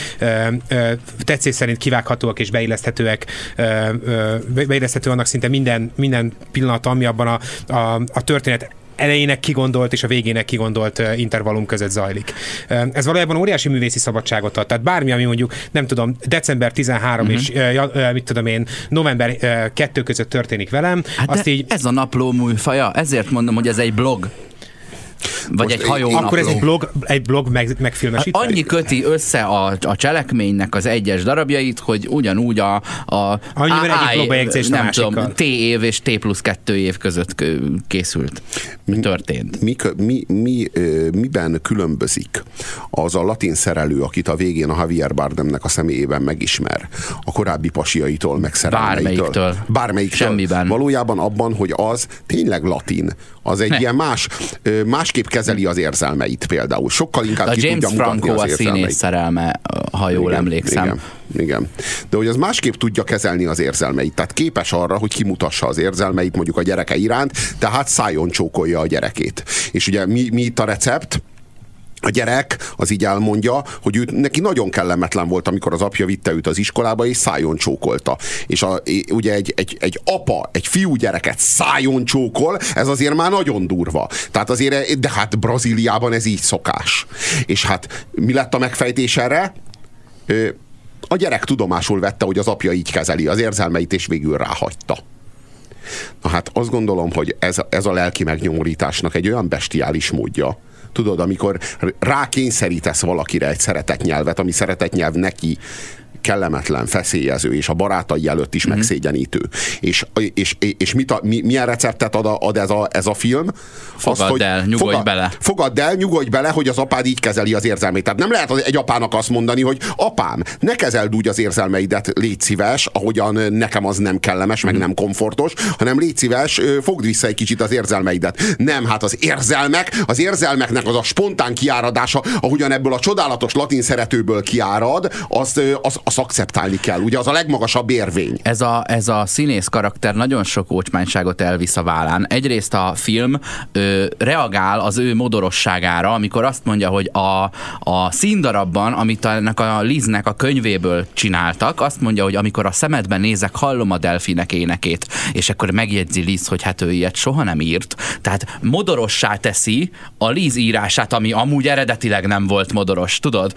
tetszés szerint kivághatóak és beilleszthetőek, ö, beilleszthető annak szinte minden, minden pillanat, ami abban a, a, a történet elejének kigondolt és a végének kigondolt intervallum között zajlik. Ez valójában óriási művészi szabadságot ad. Tehát bármi, ami mondjuk, nem tudom, december 13 uh-huh. és mit tudom én, november 2 között történik velem, hát azt így... Ez a napló műfaja, ezért mondom, hogy ez egy blog. Vagy Most egy hajó. Akkor ez egy blog, egy blog meg, megfilmesítve? Annyi köti össze a, a cselekménynek az egyes darabjait, hogy ugyanúgy a, a Annyiben egyik blogbejegyzés nem tudom, T év és T plusz 2 év között készült. Mi történt? Mi, mi, mi, miben különbözik az a latin szerelő, akit a végén a Javier Bardemnek a személyében megismer, a korábbi pasiaitól, meg Bármelyiktől. Bármelyiktől. Semmiben. Valójában abban, hogy az tényleg latin. Az egy ne. ilyen más, másképp kezeli az érzelmeit például. Sokkal inkább a ki James tudja Franco az a színész szerelme, ha jól igen, emlékszem. Igen, igen. De hogy az másképp tudja kezelni az érzelmeit. Tehát képes arra, hogy kimutassa az érzelmeit mondjuk a gyereke iránt, tehát szájon csókolja a gyerekét. És ugye mi, mi itt a recept? A gyerek az így elmondja, hogy ő, neki nagyon kellemetlen volt, amikor az apja vitte őt az iskolába, és szájon csókolta. És a, ugye egy, egy, egy apa, egy fiú gyereket szájon csókol, ez azért már nagyon durva. Tehát azért, de hát Brazíliában ez így szokás. És hát mi lett a megfejtés erre? A gyerek tudomásul vette, hogy az apja így kezeli az érzelmeit, és végül ráhagyta. Na hát azt gondolom, hogy ez, ez a lelki megnyomorításnak egy olyan bestiális módja, tudod, amikor rákényszerítesz valakire egy szeretetnyelvet, ami szeretetnyelv neki kellemetlen, feszélyező, és a barátai előtt is mm-hmm. megszégyenítő. És, és, és mit a, mi, milyen receptet ad, a, ad ez, a, ez a film? Fogadd Azt, hogy el, nyugodj fogad, bele. Fogadd el, nyugodj bele, hogy az apád így kezeli az érzelmeit. Tehát nem lehet egy apának azt mondani, hogy apám, ne kezeld úgy az érzelmeidet, légy szíves, ahogyan nekem az nem kellemes, meg mm. nem komfortos, hanem légy szíves, fogd vissza egy kicsit az érzelmeidet. Nem, hát az érzelmek, az érzelmeknek az a spontán kiáradása, ahogyan ebből a csodálatos latin szeretőből kiárad, az, az, azt akceptálni kell. Ugye az a legmagasabb érvény. Ez a, ez a színész karakter nagyon sok ócsmányságot elvisz a vállán. Egyrészt a film ö, reagál az ő modorosságára, amikor azt mondja, hogy a, a színdarabban, amit ennek a Liznek a könyvéből csináltak, azt mondja, hogy amikor a szemedben nézek, hallom a delfinek énekét, és akkor megjegyzi Liz, hogy hát ő ilyet soha nem írt. Tehát modorossá teszi a Liz írását, ami amúgy eredetileg nem volt modoros, tudod?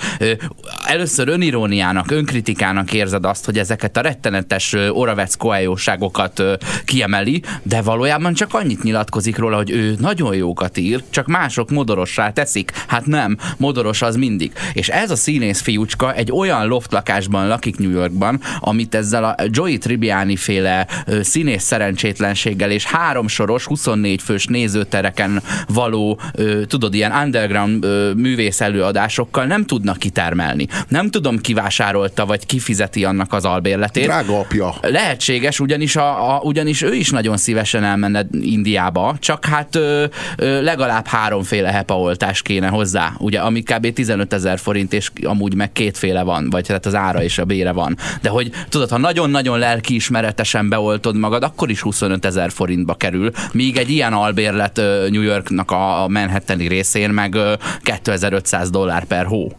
Először öniróniának, önkritikát kritikának érzed azt, hogy ezeket a rettenetes Oravec koeljóságokat kiemeli, de valójában csak annyit nyilatkozik róla, hogy ő nagyon jókat ír, csak mások modorossá teszik. Hát nem, modoros az mindig. És ez a színész fiúcska egy olyan loftlakásban lakik New Yorkban, amit ezzel a Joey Tribbiani féle színész szerencsétlenséggel és háromsoros, 24 fős nézőtereken való, tudod, ilyen underground művész előadásokkal nem tudnak kitermelni. Nem tudom, kivásárolta vagy kifizeti annak az albérletét. Drága apja. Lehetséges, ugyanis, a, a, ugyanis ő is nagyon szívesen elmenne Indiába, csak hát ö, ö, legalább háromféle hepaoltás kéne hozzá, ugye, ami kb. 15 ezer forint, és amúgy meg kétféle van, vagy tehát az ára és a bére van. De hogy tudod, ha nagyon-nagyon lelkiismeretesen beoltod magad, akkor is 25 ezer forintba kerül, míg egy ilyen albérlet New Yorknak a Manhattani részén meg 2500 dollár per hó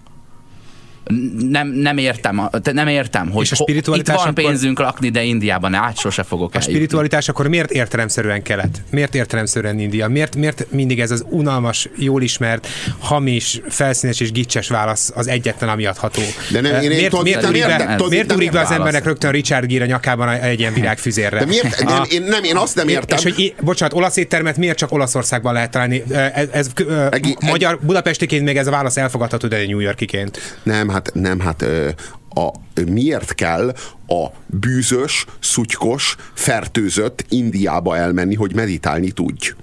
nem, nem értem, nem értem, hogy és a itt van akkor... pénzünk lakni, de Indiában át sose fogok A spiritualitás akkor miért értelemszerűen kelet? Miért értelemszerűen India? Miért, miért mindig ez az unalmas, jól ismert, hamis, felszínes és gicses válasz az egyetlen, ami adható? De nem, én miért, én miért, miért, miért, miért úrik be az embernek rögtön Richard Gere a nyakában egy ilyen virágfüzérre? De miért? A, nem, én, nem, én azt nem értem. És hogy, bocsánat, olasz éttermet miért csak Olaszországban lehet találni? Ez, ez egi, magyar, budapestiként még ez a válasz elfogadható, de New Yorkiként. Nem, hát nem, hát a, miért kell a bűzös, szutykos, fertőzött Indiába elmenni, hogy meditálni tudj?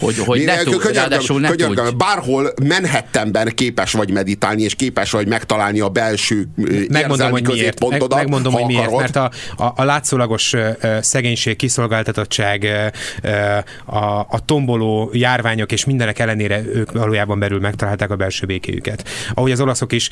Hogy, hogy ne tud, könyörgöm, ne könyörgöm, tudj. Bárhol Manhattanben képes vagy meditálni, és képes vagy megtalálni a belső megmondom, hogy miért. Meg, megmondom, hogy miért, mert a, a, a látszólagos szegénység, kiszolgáltatottság, a, a tomboló járványok és mindenek ellenére ők valójában belül megtalálták a belső békéjüket. Ahogy az olaszok is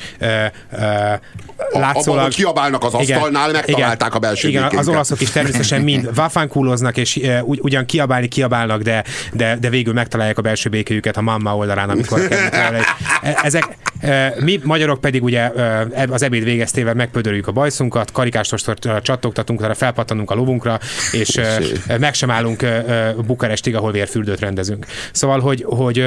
látszólag... Abban, kiabálnak az asztalnál, igen, megtalálták igen, a belső Igen, békénket. az olaszok is természetesen mind vafánkúloznak, és ugyan kiabálni kiabálnak, de, de, de végül megtalálják a belső békéjüket a mamma oldalán, amikor kell. E, ezek, e, mi magyarok pedig ugye e, az ebéd végeztével megpödörjük a bajszunkat, karikásostort csattogtatunk, arra felpattanunk a lovunkra, és meg sem állunk Bukarestig, ahol vérfürdőt rendezünk. Szóval, hogy, hogy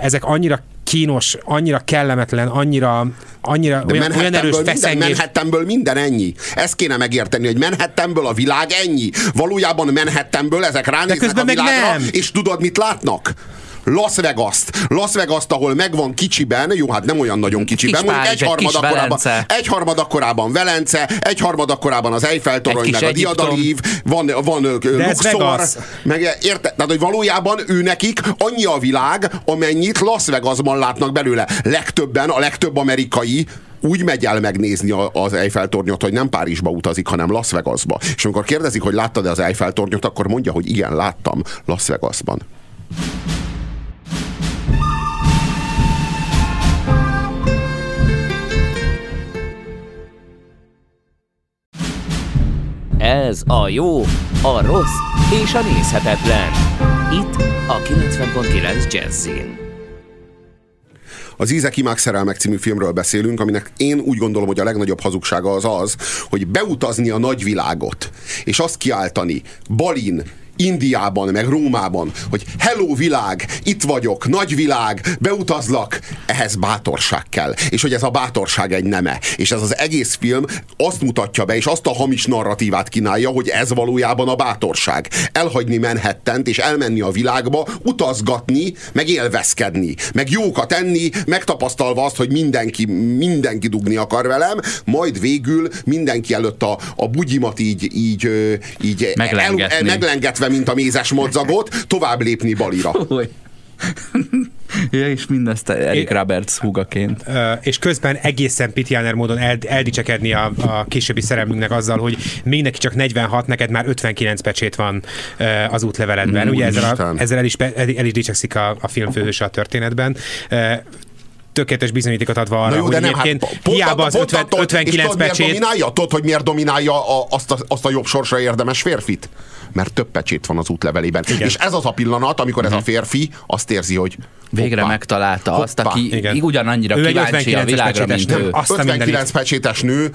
ezek annyira kínos, annyira kellemetlen, annyira, annyira De olyan, olyan erős minden, Manhattanből minden ennyi. Ezt kéne megérteni, hogy Manhattanből a világ ennyi. Valójában Manhattanből ezek ránéznek a világra, nem. és tudod, mit látnak? Las Vegas-t. Las Vegas-t, ahol megvan kicsiben, jó, hát nem olyan nagyon kicsiben, kis mondjuk egy harmad, akkorában, egy harmad akkorában Velence, egy harmad akkorában az Eiffel torony, meg a Diadalív, van, van Luxor, meg érte, tehát, hogy valójában ő nekik annyi a világ, amennyit Las Vegasban látnak belőle. Legtöbben, a legtöbb amerikai úgy megy el megnézni az Eiffel tornyot, hogy nem Párizsba utazik, hanem Las Vegasba. És amikor kérdezik, hogy láttad-e az Eiffel tornyot, akkor mondja, hogy igen, láttam Las Vegasban. Ez a jó, a rossz és a nézhetetlen. Itt a 90.9 Jazzin. Az Ízek Imák Szerelmek című filmről beszélünk, aminek én úgy gondolom, hogy a legnagyobb hazugsága az az, hogy beutazni a nagyvilágot, és azt kiáltani Balin, Indiában, meg Rómában, hogy hello világ, itt vagyok, nagy világ, beutazlak, ehhez bátorság kell. És hogy ez a bátorság egy neme. És ez az egész film azt mutatja be, és azt a hamis narratívát kínálja, hogy ez valójában a bátorság. Elhagyni Manhattant, és elmenni a világba, utazgatni, meg élvezkedni, meg jókat enni, megtapasztalva azt, hogy mindenki, mindenki dugni akar velem, majd végül mindenki előtt a, a bugyimat így, így, így Meglengetni. el, meglengetve, mint a mézes madzagot, tovább lépni balira. Ja, és mindezt Eric Roberts húgaként. És közben egészen pitiáner módon el, eldicsekedni a, a későbbi szerelmünknek azzal, hogy még neki csak 46, neked már 59 pecsét van az útleveledben. Ugye ezzel, a, ezzel el, is, el, el is dicsekszik a, a filmfőhőse a történetben. Tökéletes bizonyítékot adva arra, Na jó, hogy de nem, hát egyébként pont, hiába az pont 50, attól- és 59 tudod, miért pecsét, dominálja? Tudod, hogy miért dominálja a, azt, a, azt a jobb sorsra érdemes férfit? Mert több pecsét van az útlevelében. Igen. És ez az a pillanat, amikor ez a férfi azt érzi, hogy Végre hoppá, megtalálta azt, hoppá. aki Igen. ugyanannyira Ő egy kíváncsi a 59-es világra, mint nem? ő. Azt a 59 mindenit. pecsétes nő,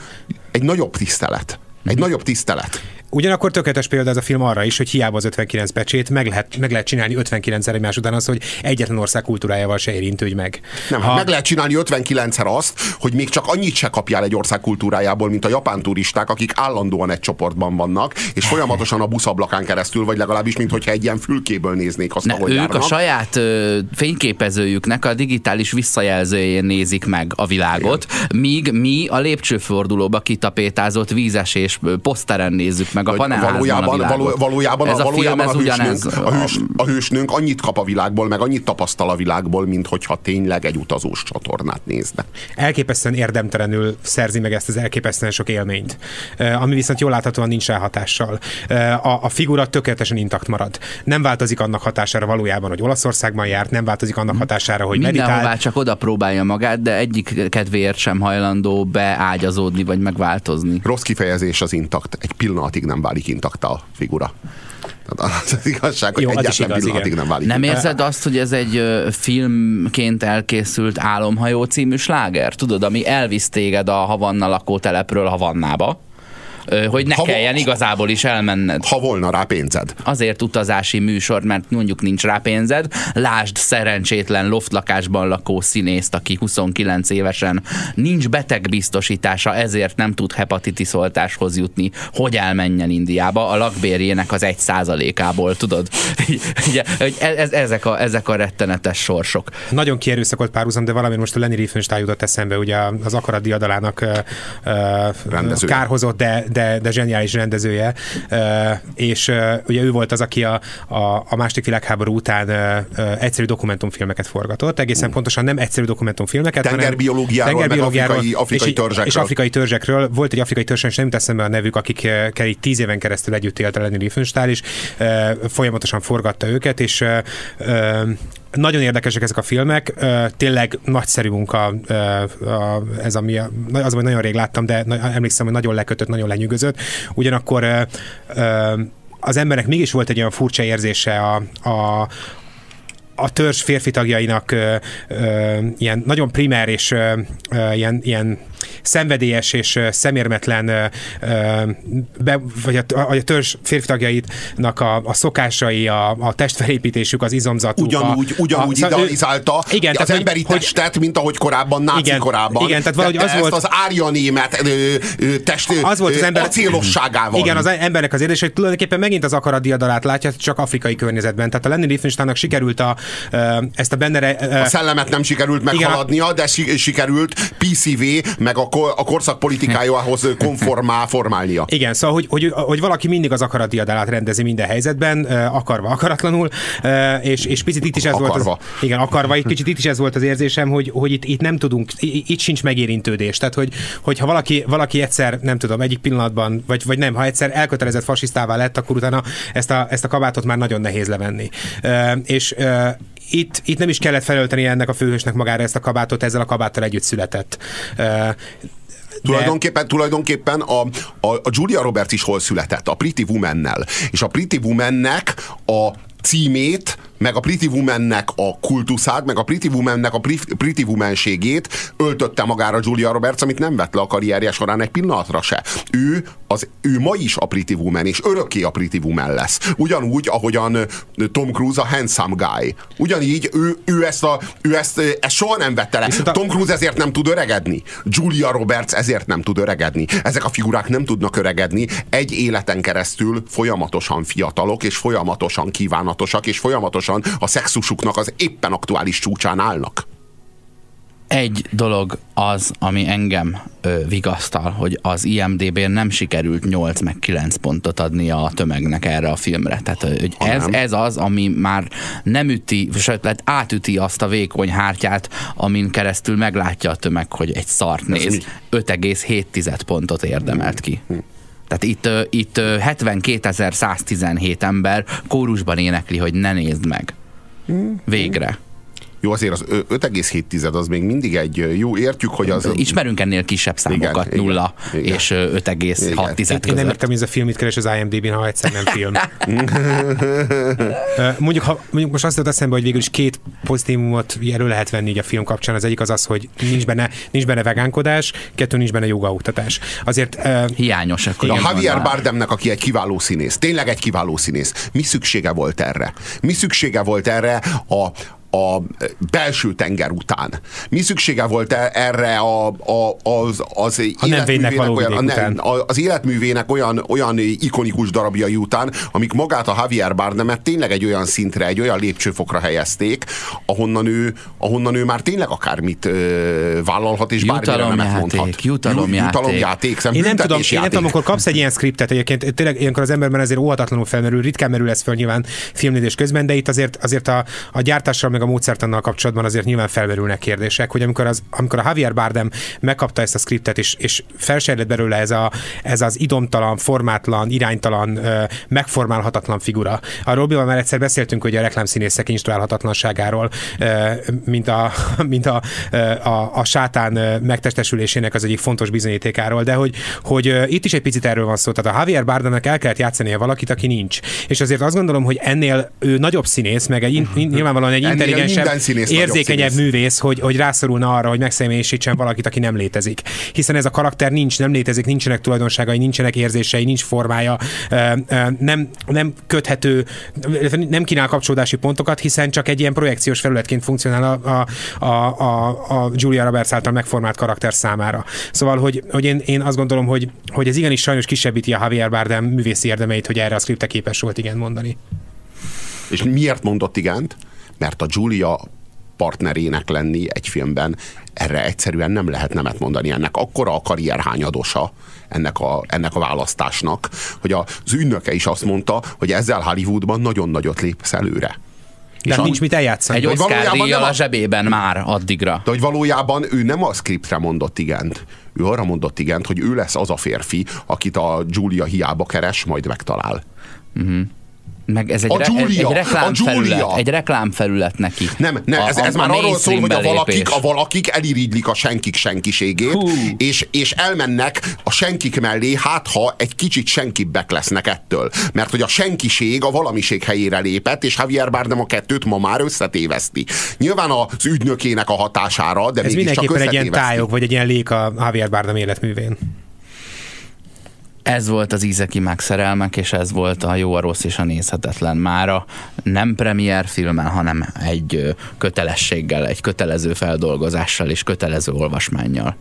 egy nagyobb tisztelet. Egy nagyobb tisztelet. Ugyanakkor tökéletes példa ez a film arra is, hogy hiába az 59 pecsét, meg lehet, meg lehet csinálni 59-szer egymás után az, hogy egyetlen ország kultúrájával se érintődj meg. Nem, ha... meg lehet csinálni 59-szer azt, hogy még csak annyit se kapjál egy ország kultúrájából, mint a japán turisták, akik állandóan egy csoportban vannak, és folyamatosan a buszablakán keresztül, vagy legalábbis, mint hogyha egy ilyen fülkéből néznék azt, Ne, ahogy ők járnak. a saját ö, fényképezőjüknek a digitális visszajelzőjén nézik meg a világot, míg mi a lépcsőfordulóba kitapétázott vízesés poszteren nézzük meg a Hogy panelházban valójában, a világot. való, valójában, ez a, a film, valójában ez a, hősnünk, a, hős, a hősnünk annyit kap a világból, meg annyit tapasztal a világból, mint hogyha tényleg egy utazós csatornát nézne. elképesztően érdemtelenül szerzi meg ezt az elképesztően sok élményt, ami viszont jól láthatóan nincs rá hatással. Eh, A, a figura tökéletesen intakt marad. Nem változik annak hatására valójában, hogy Olaszországban járt, nem változik annak hatására, hogy Mindenhová meditál. csak oda próbálja magát, de egyik kedvéért sem hajlandó beágyazódni vagy megváltozni. Rossz kifejezés az intakt. Egy pillanatig nem válik intakt a figura. Tehát az, az igazság, hogy Jó, is egyetlen igaz, pillanatig igen. nem válik Nem érzed azt, hogy ez egy filmként elkészült Álomhajó című sláger? Tudod, ami elvisz téged a Havanna lakótelepről Havannába? Hogy ne Ha- kelljen igazából is elmenned. Ha volna rá pénzed. Azért utazási műsor, mert mondjuk nincs rá pénzed. Lásd szerencsétlen loftlakásban lakó színészt, aki 29 évesen nincs betegbiztosítása, ezért nem tud hepatitiszontáshoz jutni, hogy elmenjen Indiába a lakbérjének az egy százalékából, tudod? Ugye, e- ez, ezek, a, ezek a rettenetes sorsok. Nagyon kierőszakolt párhuzam, de valami most a Lenny Riefenstahl jutott eszembe, ugye az akarat diadalának Rendezője. kárhozott, de, de, de zseniális rendezője, és ugye ő volt az, aki a, a, a második világháború után egyszerű dokumentumfilmeket forgatott, egészen pontosan nem egyszerű dokumentumfilmeket, Tengerbiológiáról, meg afrikai- afrikai és, törzsekről. és afrikai törzsekről. Volt egy afrikai törzs, és nem jut eszembe a nevük, akikkel így tíz éven keresztül együtt élt a Lenny Riefenstahl, és folyamatosan forgatta őket, és nagyon érdekesek ezek a filmek, tényleg nagyszerű munka, ez ami, az, hogy nagyon rég láttam, de emlékszem, hogy nagyon lekötött, nagyon lenyűgözött. Ugyanakkor az embernek mégis volt egy olyan furcsa érzése a, a, a törzs férfi tagjainak ö, ö, ilyen nagyon primer és ö, ö, ilyen, ilyen szenvedélyes és szemérmetlen be, vagy a, a, a törzs férfi tagjaitnak a, a szokásai, a, a testfelépítésük, az izomzatuk. Ugyanúgy, a, ugyanúgy ő- idealizálta igen, az tehát, emberi hogy, testet, mint ahogy korábban, náci Igen, korában. igen, tehát valahogy az volt- az árja német test az volt az ember... acélosságával. Igen, az embernek az érzés, hogy tulajdonképpen megint az akarat diadalát látja, csak afrikai környezetben. Tehát a Lenny Riefenstahlnak sikerült a, ezt a benne... A szellemet nem sikerült meghaladnia, de si- sikerült PCV, meg a, ko- a korszak politikájához konformá formálnia. Igen, szóval, hogy, hogy, hogy valaki mindig az akarat diadalát rendezi minden helyzetben, akarva, akaratlanul, és, és picit itt is ez volt Akarva. az, igen, akarva, egy kicsit itt is ez volt az érzésem, hogy, hogy itt, itt nem tudunk, itt sincs megérintődés. Tehát, hogy, hogyha valaki, valaki egyszer, nem tudom, egyik pillanatban, vagy, vagy nem, ha egyszer elkötelezett fasisztává lett, akkor utána ezt a, ezt a kabátot már nagyon nehéz levenni. És itt, itt nem is kellett felölteni ennek a főhősnek magára ezt a kabátot, ezzel a kabáttal együtt született. Ö, Tulajdonképpen, tulajdonképpen a, a, a Julia Roberts is hol született? A Pretty Woman-nel. És a Pretty Woman-nek a címét meg a Pretty Womannek a kultuszát, meg a Pretty Womannek a Pretty Womanségét öltötte magára Julia Roberts, amit nem vett le a karrierje során egy pillanatra se. Ő, az, ő ma is a Pretty Woman, és örökké a Pretty Woman lesz. Ugyanúgy, ahogyan Tom Cruise a handsome guy. Ugyanígy ő, ő, ezt, a, ő ezt, ezt soha nem vette le. A... Tom Cruise ezért nem tud öregedni. Julia Roberts ezért nem tud öregedni. Ezek a figurák nem tudnak öregedni. Egy életen keresztül folyamatosan fiatalok, és folyamatosan kívánatosak, és folyamatosan a szexusuknak az éppen aktuális csúcsán állnak. Egy dolog az, ami engem ö, vigasztal, hogy az IMDB-n nem sikerült 8 meg 9 pontot adni a tömegnek erre a filmre. Tehát hogy ez, ez az, ami már nem üti, sőt, átüti azt a vékony hártyát, amin keresztül meglátja a tömeg, hogy egy szart néz. 5,7 pontot érdemelt ki. Tehát itt, itt 72.117 ember kórusban énekli, hogy ne nézd meg. Hm. Végre. Jó, azért az 5,7 az még mindig egy jó, értjük, hogy az... Ismerünk ennél kisebb számokat, igen, nulla igen, és 5,6 között. Én nem értem, hogy ez a film mit keres az IMDb-n, ha egyszer nem film. mondjuk, ha, mondjuk most azt jutott eszembe, hogy végül is két pozitívumot elő lehet venni így a film kapcsán. Az egyik az az, hogy nincs benne, nincs benne vegánkodás, kettő nincs benne jogaoktatás. Azért... Uh, Hiányos. Akkor a Javier Bardemnek, aki egy kiváló színész, tényleg egy kiváló színész, mi szüksége volt erre? Mi szüksége volt erre a, a belső tenger után. Mi szüksége volt erre a, a, az, az életművének olyan, nem, az életművének olyan, olyan ikonikus darabjai után, amik magát a Javier Bardemet tényleg egy olyan szintre, egy olyan lépcsőfokra helyezték, ahonnan ő, ahonnan ő már tényleg akármit ö, vállalhat, és bármire nemet mondhat. Jutalomjáték. Jutalomjáték. Én nem tudom, én nem tudom, amikor kapsz egy ilyen skriptet, egyébként tényleg ilyenkor az emberben azért óhatatlanul felmerül, ritkán merül ez föl nyilván filmnézés közben, de itt azért, azért a, a gyártással meg a módszertannal kapcsolatban azért nyilván felmerülnek kérdések, hogy amikor, az, amikor a Javier Bardem megkapta ezt a skriptet, és, és felsejlett belőle ez, a, ez az idomtalan, formátlan, iránytalan, megformálhatatlan figura. A Robival már egyszer beszéltünk, hogy a reklámszínészek instruálhatatlanságáról, mint a, mint a, a, a sátán megtestesülésének az egyik fontos bizonyítékáról, de hogy, hogy itt is egy picit erről van szó. Tehát a Javier Bardemnek el kellett játszania valakit, aki nincs. És azért azt gondolom, hogy ennél ő nagyobb színész, meg egy, nyilvánvalóan egy intelligensebb, érzékenyebb művész, hogy, hogy rászorulna arra, hogy megszemélyesítsen valakit, aki nem létezik. Hiszen ez a karakter nincs, nem létezik, nincsenek tulajdonságai, nincsenek érzései, nincs formája, nem, nem köthető, nem kínál kapcsolódási pontokat, hiszen csak egy ilyen projekciós felületként funkcionál a, a, a, a, a Julia Roberts által megformált karakter számára. Szóval, hogy, hogy én, én azt gondolom, hogy, hogy ez igenis sajnos kisebbíti a Javier Bardem művészi érdemeit, hogy erre a skripte képes volt igen mondani. És miért mondott igent? Mert a Julia partnerének lenni egy filmben, erre egyszerűen nem lehet nemet mondani. Ennek akkora a karrier hányadosa ennek a, ennek a választásnak, hogy az ünnöke is azt mondta, hogy ezzel Hollywoodban nagyon nagyot lépsz előre. De és nincs mit eljátszani. Egy Oscar díjjal a zsebében már addigra. De hogy valójában ő nem a skriptre mondott igent. Ő arra mondott igent, hogy ő lesz az a férfi, akit a Julia hiába keres, majd megtalál. Uh-huh. Meg ez egy, a re, egy reklámfelület, egy reklámfelület neki. Nem, nem ez, ez a, már a arról szól, hogy a valakik, a valakik elirigylik a senkik senkiségét, és, és elmennek a senkik mellé, hát ha egy kicsit senkibbek lesznek ettől. Mert hogy a senkiség a valamiség helyére lépett, és Javier Bardem a kettőt ma már összetéveszti. Nyilván az ügynökének a hatására, de ez mindenképpen egy ilyen tájog, vagy egy ilyen lék a Javier Bardem életművén. Ez volt az Ízeki megszerelmek, és ez volt a Jó, a Rossz és a Nézhetetlen. Mára nem premier filmen, hanem egy kötelességgel, egy kötelező feldolgozással és kötelező olvasmányjal.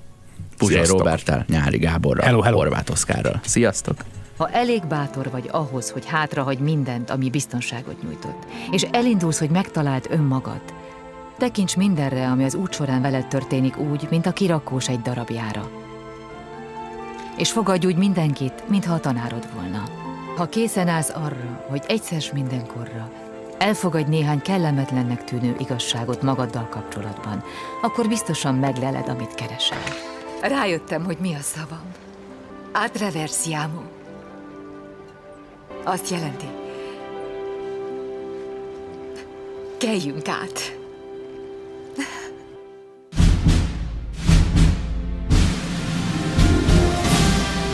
Puzsé Robertel, Nyári Gáborral, hello, hello. Horváth Oszkárral. Sziasztok! Ha elég bátor vagy ahhoz, hogy hátrahagy mindent, ami biztonságot nyújtott, és elindulsz, hogy megtaláld önmagad, tekints mindenre, ami az út során veled történik úgy, mint a kirakós egy darabjára és fogadj úgy mindenkit, mintha a tanárod volna. Ha készen állsz arra, hogy egyszer mindenkorra elfogadj néhány kellemetlennek tűnő igazságot magaddal kapcsolatban, akkor biztosan megleled, amit keresel. Rájöttem, hogy mi a szavam. Atreversiamo. Azt jelenti, keljünk át.